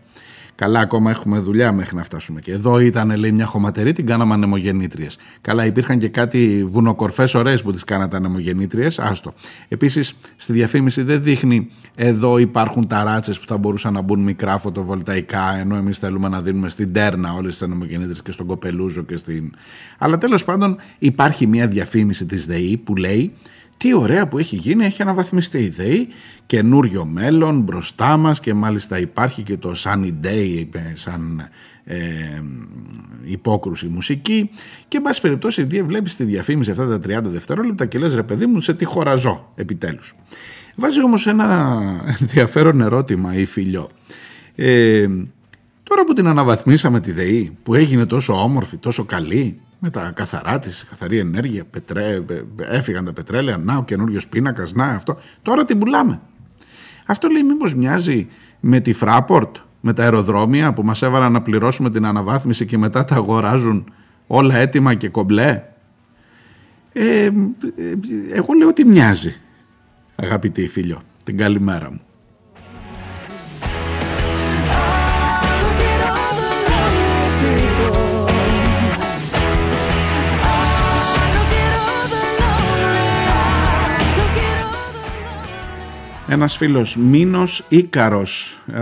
Καλά, ακόμα έχουμε δουλειά μέχρι να φτάσουμε. Και εδώ ήταν, λέει, μια χωματερή, την κάναμε ανεμογεννήτριες. Καλά, υπήρχαν και κάτι βουνοκορφές ωραίες που τις κάνατε ανεμογεννήτριες. Άστο. Επίσης, στη διαφήμιση δεν δείχνει εδώ υπάρχουν ταράτσε που θα μπορούσαν να μπουν μικρά φωτοβολταϊκά, ενώ εμείς θέλουμε να δίνουμε στην τέρνα όλες τις ανεμογεννήτριες και στον κοπελούζο και στην. Αλλά τέλος πάντων, υπάρχει μια διαφήμιση της ΔΕΗ που λέει τι ωραία που έχει γίνει, έχει αναβαθμιστεί η ΔΕΗ, καινούριο μέλλον μπροστά μας και μάλιστα υπάρχει και το Sunny Day ε, σαν ε, υπόκρουση μουσική και εν πάση περιπτώσει δι- βλέπεις τη διαφήμιση αυτά τα 30 δευτερόλεπτα και λες ρε παιδί μου σε τι χώρα ζω επιτέλους. Βάζει όμως ένα ενδιαφέρον ερώτημα η Φιλιό. Ε, τώρα που την αναβαθμίσαμε τη ΔΕΗ που έγινε τόσο όμορφη, τόσο καλή με τα καθαρά της, καθαρή ενέργεια, πετρέ, ε, έφυγαν τα πετρέλαια, να ο καινούριος πίνακας, να αυτό. Τώρα την πουλάμε. Αυτό λέει μήπως μοιάζει με τη Fraport, με τα αεροδρόμια που μας έβαλαν να πληρώσουμε την αναβάθμιση και μετά τα αγοράζουν όλα έτοιμα και κομπλέ; Ε, ε, εγώ λέω ότι μοιάζει, αγαπητή φίλιο, την καλημέρα μου. Ένας φίλος Μίνος Ίκαρος ε,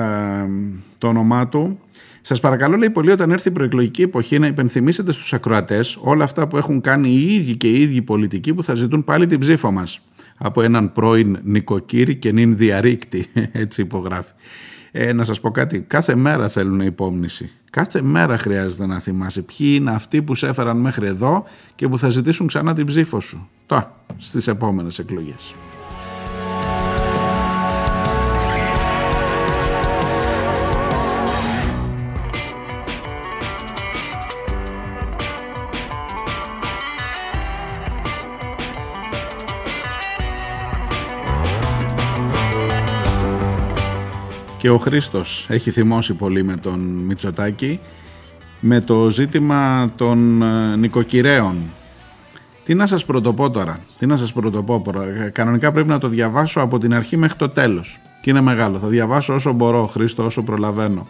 το όνομά του Σας παρακαλώ λέει πολύ όταν έρθει η προεκλογική εποχή να υπενθυμίσετε στους ακροατές όλα αυτά που έχουν κάνει οι ίδιοι και οι ίδιοι πολιτικοί που θα ζητούν πάλι την ψήφο μας από έναν πρώην νοικοκύρη και νυν διαρρήκτη <laughs> έτσι υπογράφει ε, να σας πω κάτι, κάθε μέρα θέλουν υπόμνηση. Κάθε μέρα χρειάζεται να θυμάσαι ποιοι είναι αυτοί που σε έφεραν μέχρι εδώ και που θα ζητήσουν ξανά την ψήφο σου. Τώρα, στις επόμενες εκλογές. Και ο Χρήστος έχει θυμώσει πολύ με τον Μητσοτάκη με το ζήτημα των ε, νοικοκυρέων. Τι να σας πρωτοπώ τώρα, τι να σας πρωτοπώ τώρα. Κανονικά πρέπει να το διαβάσω από την αρχή μέχρι το τέλος. Και είναι μεγάλο, θα διαβάσω όσο μπορώ Χρήστο, όσο προλαβαίνω.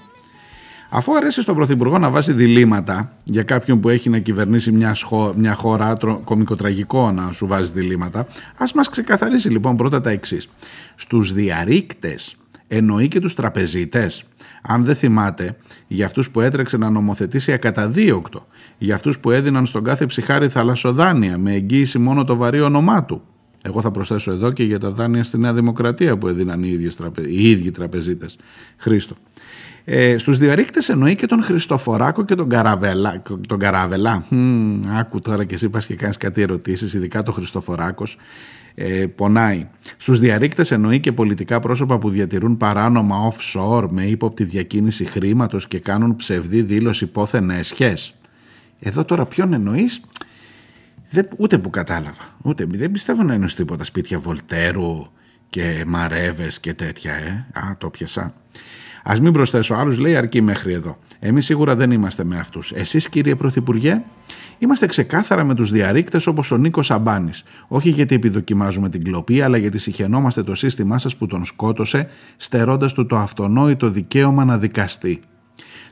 Αφού αρέσει στον Πρωθυπουργό να βάζει διλήμματα για κάποιον που έχει να κυβερνήσει μια, σχο- μια χώρα, τρο- κομικοτραγικό να σου βάζει διλήμματα, ας μας ξεκαθαρίσει λοιπόν πρώτα τα εξής. Στους διαρρήκτες εννοεί και τους τραπεζίτες. Αν δεν θυμάται, για αυτούς που έτρεξε να νομοθετήσει ακαταδίωκτο, για αυτούς που έδιναν στον κάθε ψυχάρι θαλασσοδάνεια με εγγύηση μόνο το βαρύ όνομά του. Εγώ θα προσθέσω εδώ και για τα δάνεια στη Νέα Δημοκρατία που έδιναν οι, ίδιες τραπε... οι ίδιοι τραπεζίτες. Χρήστο. Ε, στους διαρρήκτες εννοεί και τον Χριστοφοράκο και τον Καραβελά. Τον Καραβελά. Μμμ, άκου τώρα και εσύ πας και κάνεις κάτι ερωτήσεις, ειδικά το Χριστοφοράκος. Ε, πονάει. Στους διαρρήκτες εννοεί και πολιτικά πρόσωπα που διατηρούν παράνομα offshore με ύποπτη διακίνηση χρήματος και κάνουν ψευδή δήλωση πόθεν έσχες. Εδώ τώρα ποιον εννοείς, δεν, ούτε που κατάλαβα. Ούτε, δεν πιστεύω να είναι τίποτα σπίτια Βολτέρου και Μαρέβες και τέτοια, ε. Α, το πιασα. Α μην προσθέσω άλλους, λέει αρκεί μέχρι εδώ. Εμείς σίγουρα δεν είμαστε με αυτούς. Εσείς, κύριε Πρωθυπουργέ, είμαστε ξεκάθαρα με τους διαρρήκτες όπως ο Νίκος Αμπάνη. Όχι γιατί επιδοκιμάζουμε την κλοπή, αλλά γιατί συχαινόμαστε το σύστημά σας που τον σκότωσε, στερώντας του το αυτονόητο δικαίωμα να δικαστεί.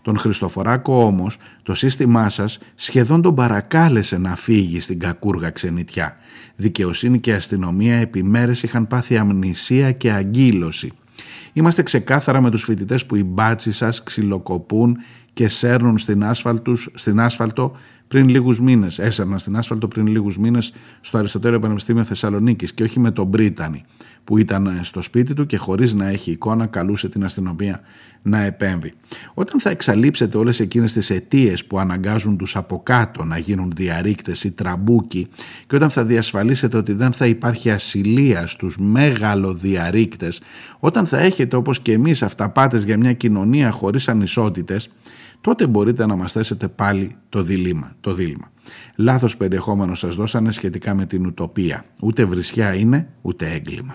Τον Χριστοφοράκο όμως το σύστημά σας σχεδόν τον παρακάλεσε να φύγει στην κακούργα ξενιτιά. Δικαιοσύνη και αστυνομία επιμέρες είχαν πάθει αμνησία και αγκύλωση. Είμαστε ξεκάθαρα με τους φοιτητές που οι μπάτσι σας ξυλοκοπούν και σέρνουν στην, άσφαλτους, στην άσφαλτο πριν λίγους μήνες, έσερναν στην άσφαλτο πριν λίγους μήνες στο Αριστοτέλειο Πανεπιστήμιο Θεσσαλονίκης και όχι με τον Πρίτανη που ήταν στο σπίτι του και χωρίς να έχει εικόνα καλούσε την αστυνομία να επέμβει. Όταν θα εξαλείψετε όλες εκείνες τις αιτίες που αναγκάζουν τους από κάτω να γίνουν διαρρήκτες ή τραμπούκοι και όταν θα διασφαλίσετε ότι δεν θα υπάρχει ασυλία στους μεγαλοδιαρρήκτες, όταν θα έχετε όπως και εμείς αυταπάτες για μια κοινωνία χωρίς ανισότητες, τότε μπορείτε να μας θέσετε πάλι το δίλημα. Το δίλημα. Λάθος περιεχόμενο σας δώσανε σχετικά με την ουτοπία. Ούτε βρισιά είναι, ούτε έγκλημα.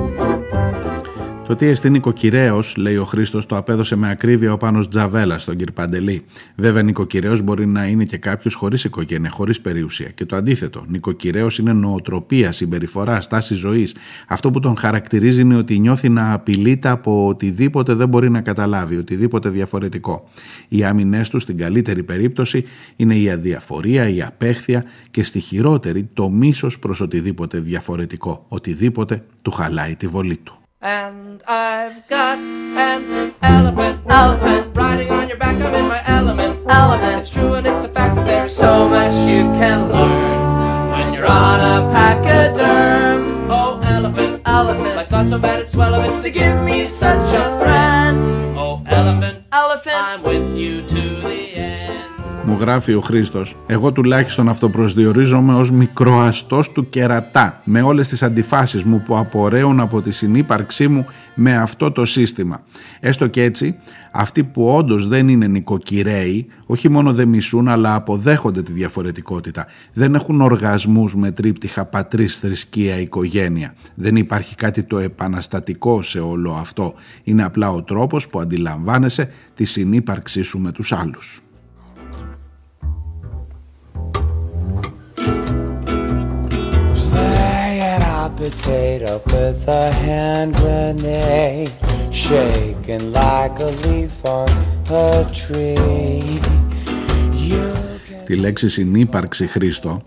Το τι εστί νοικοκυρέο, λέει ο Χρήστος, το απέδωσε με ακρίβεια ο Πάνος Τζαβέλα στον κ. Παντελή. Βέβαια, νοικοκυρέο μπορεί να είναι και κάποιος χωρίς οικογένεια, χωρίς περιουσία. Και το αντίθετο. Νοικοκυρέο είναι νοοτροπία, συμπεριφορά, στάση ζωής. Αυτό που τον χαρακτηρίζει είναι ότι νιώθει να απειλείται από οτιδήποτε δεν μπορεί να καταλάβει, οτιδήποτε διαφορετικό. Οι άμυνές του, στην καλύτερη περίπτωση, είναι η αδιαφορία, η απέχθεια και στη χειρότερη το μίσος προς οτιδήποτε διαφορετικό. Οτιδήποτε του χαλάει τη βολή του. And I've got an elephant, elephant, riding on your back. I'm in my element, element. It's true and it's a fact that there's so much you can learn when you're on a pachyderm. Oh, elephant, elephant, life's not so bad. It's swell of it to give me such a friend. Oh, elephant, elephant, I'm with you to the. Μου γράφει ο Χρήστος, εγώ τουλάχιστον αυτοπροσδιορίζομαι ως μικροαστός του κερατά, με όλες τις αντιφάσεις μου που απορρέουν από τη συνύπαρξή μου με αυτό το σύστημα. Έστω και έτσι, αυτοί που όντως δεν είναι νοικοκυρέοι, όχι μόνο δεν μισούν, αλλά αποδέχονται τη διαφορετικότητα. Δεν έχουν οργασμούς με τρίπτυχα πατρίς, θρησκεία, οικογένεια. Δεν υπάρχει κάτι το επαναστατικό σε όλο αυτό. Είναι απλά ο τρόπος που αντιλαμβάνεσαι τη συνύπαρξή σου με τους άλλους. Potato with a hand grenade, shaking like a leaf on a tree. You can Τη λέξη συνύπαρξη Χρήστο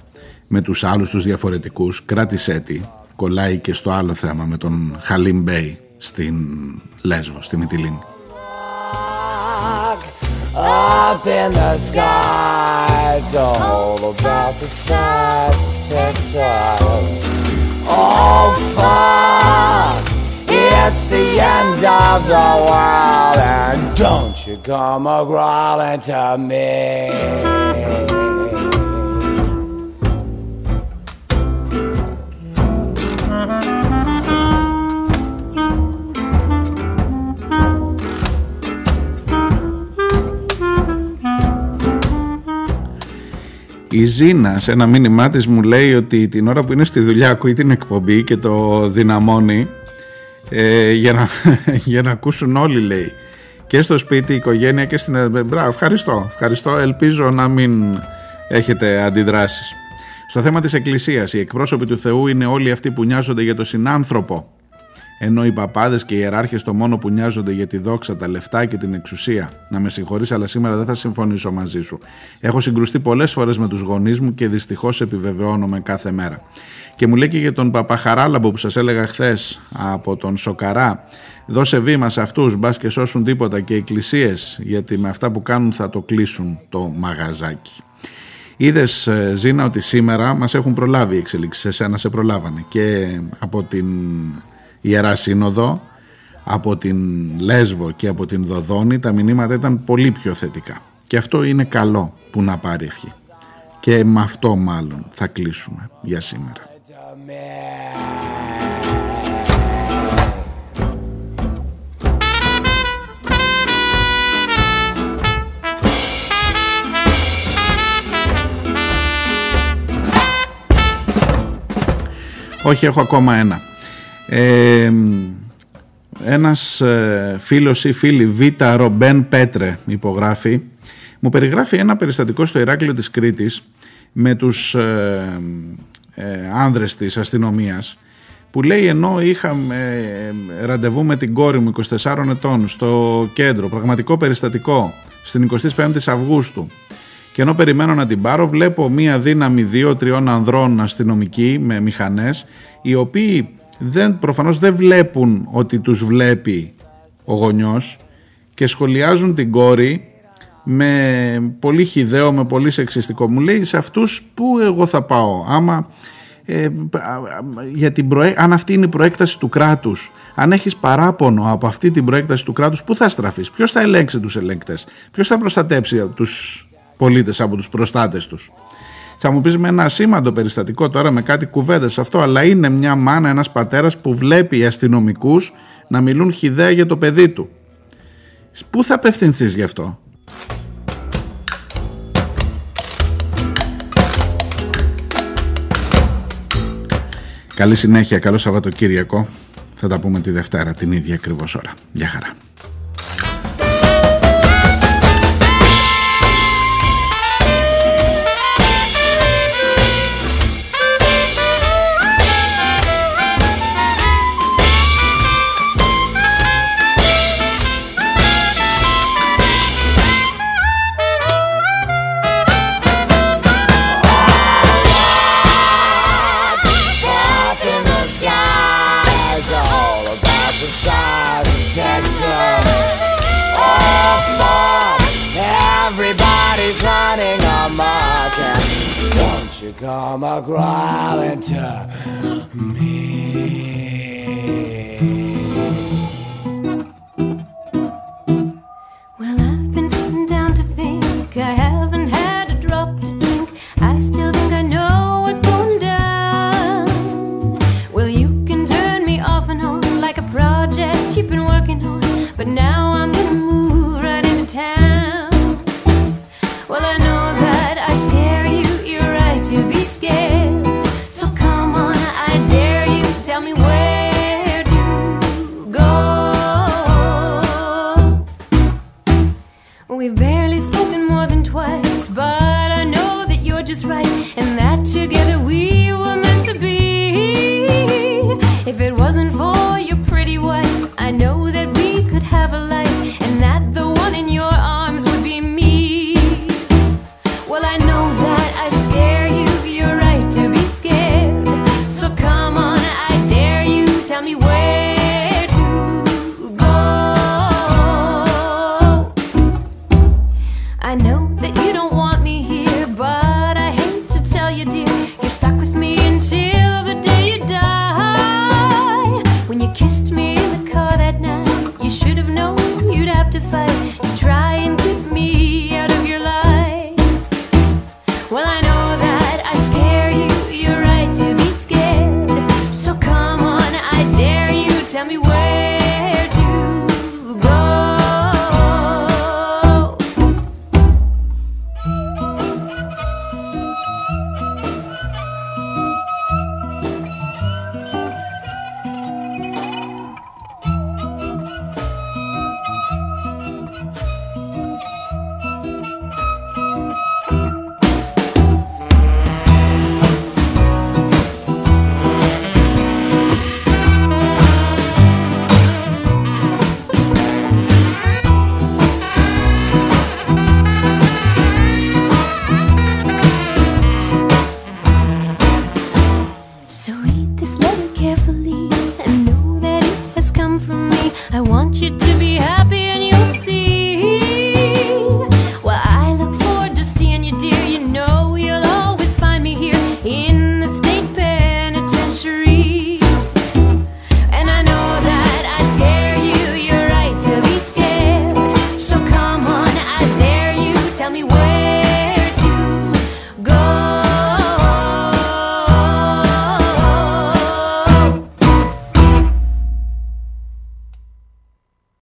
με τους άλλους τους διαφορετικούς κράτησέ τη κολλάει και στο άλλο θέμα με τον Χαλίμ Μπέι στην Λέσβο, στη Μυτιλίνη. rock up in the sky. Told about the size of Texas. Oh fuck! It's the end of the world, and don't you come a crawling to me. Η Ζήνα σε ένα μήνυμά της μου λέει ότι την ώρα που είναι στη δουλειά ακούει την εκπομπή και το δυναμώνει ε, για, να, <laughs> για να ακούσουν όλοι λέει. Και στο σπίτι, η οικογένεια και στην... Μπράβο, ευχαριστώ, ευχαριστώ, ελπίζω να μην έχετε αντιδράσεις. Στο θέμα της Εκκλησίας, οι εκπρόσωποι του Θεού είναι όλοι αυτοί που νοιάζονται για το συνάνθρωπο ενώ οι παπάδες και οι ιεράρχες το μόνο που νοιάζονται για τη δόξα, τα λεφτά και την εξουσία. Να με συγχωρείς, αλλά σήμερα δεν θα συμφωνήσω μαζί σου. Έχω συγκρουστεί πολλές φορές με τους γονείς μου και δυστυχώς επιβεβαιώνομαι κάθε μέρα. Και μου λέει και για τον Παπαχαράλαμπο που σας έλεγα χθες από τον Σοκαρά. Δώσε βήμα σε αυτούς, μπας και σώσουν τίποτα και εκκλησίες, γιατί με αυτά που κάνουν θα το κλείσουν το μαγαζάκι. Είδες, Ζήνα, ότι σήμερα μας έχουν προλάβει οι εξελίξεις. Εσένα σε προλάβανε. Και από την Ιερά Σύνοδο, από την Λέσβο και από την Δοδόνη τα μηνύματα ήταν πολύ πιο θετικά. Και αυτό είναι καλό που να πάρει ευχή. Και με αυτό μάλλον θα κλείσουμε για σήμερα. Όχι, έχω ακόμα ένα. Ε, ένας ε, φίλος ή φίλη Β. Ρομπέν Πέτρε υπογράφει μου περιγράφει ένα περιστατικό στο Ηράκλειο της Κρήτης με τους ε, ε, άνδρες της αστυνομίας που λέει ενώ είχαμε ε, ραντεβού με την κόρη μου 24 ετών στο κέντρο, πραγματικό περιστατικό στην 25η Αυγούστου και ενώ περιμένω να την πάρω βλέπω μία δύναμη δύο-τριών ανδρών αστυνομικοί με μηχανές οι οποίοι δεν, προφανώς δεν βλέπουν ότι τους βλέπει ο γονιός και σχολιάζουν την κόρη με πολύ χιδαίο, με πολύ σεξιστικό. Μου λέει σε αυτούς που εγώ θα πάω; Άμα ε, για την προέ... αν αυτή είναι η προέκταση του κράτους αν έχεις παράπονο από αυτή την προέκταση του κράτους πού θα στραφείς, ποιος θα ελέγξει τους ελέγκτες; Ποιος θα προστατέψει τους πολίτες από τους προστάτες τους; Θα μου πεις με ένα σήμαντο περιστατικό τώρα με κάτι κουβέντες αυτό αλλά είναι μια μάνα, ένας πατέρας που βλέπει οι αστυνομικούς να μιλούν χιδέα για το παιδί του πού θα απευθυνθείς γι' αυτό; Καλή συνέχεια, καλό Σαββατοκύριακο. Θα τα πούμε τη Δευτέρα την ίδια ακριβώς ώρα. Γεια χαρά.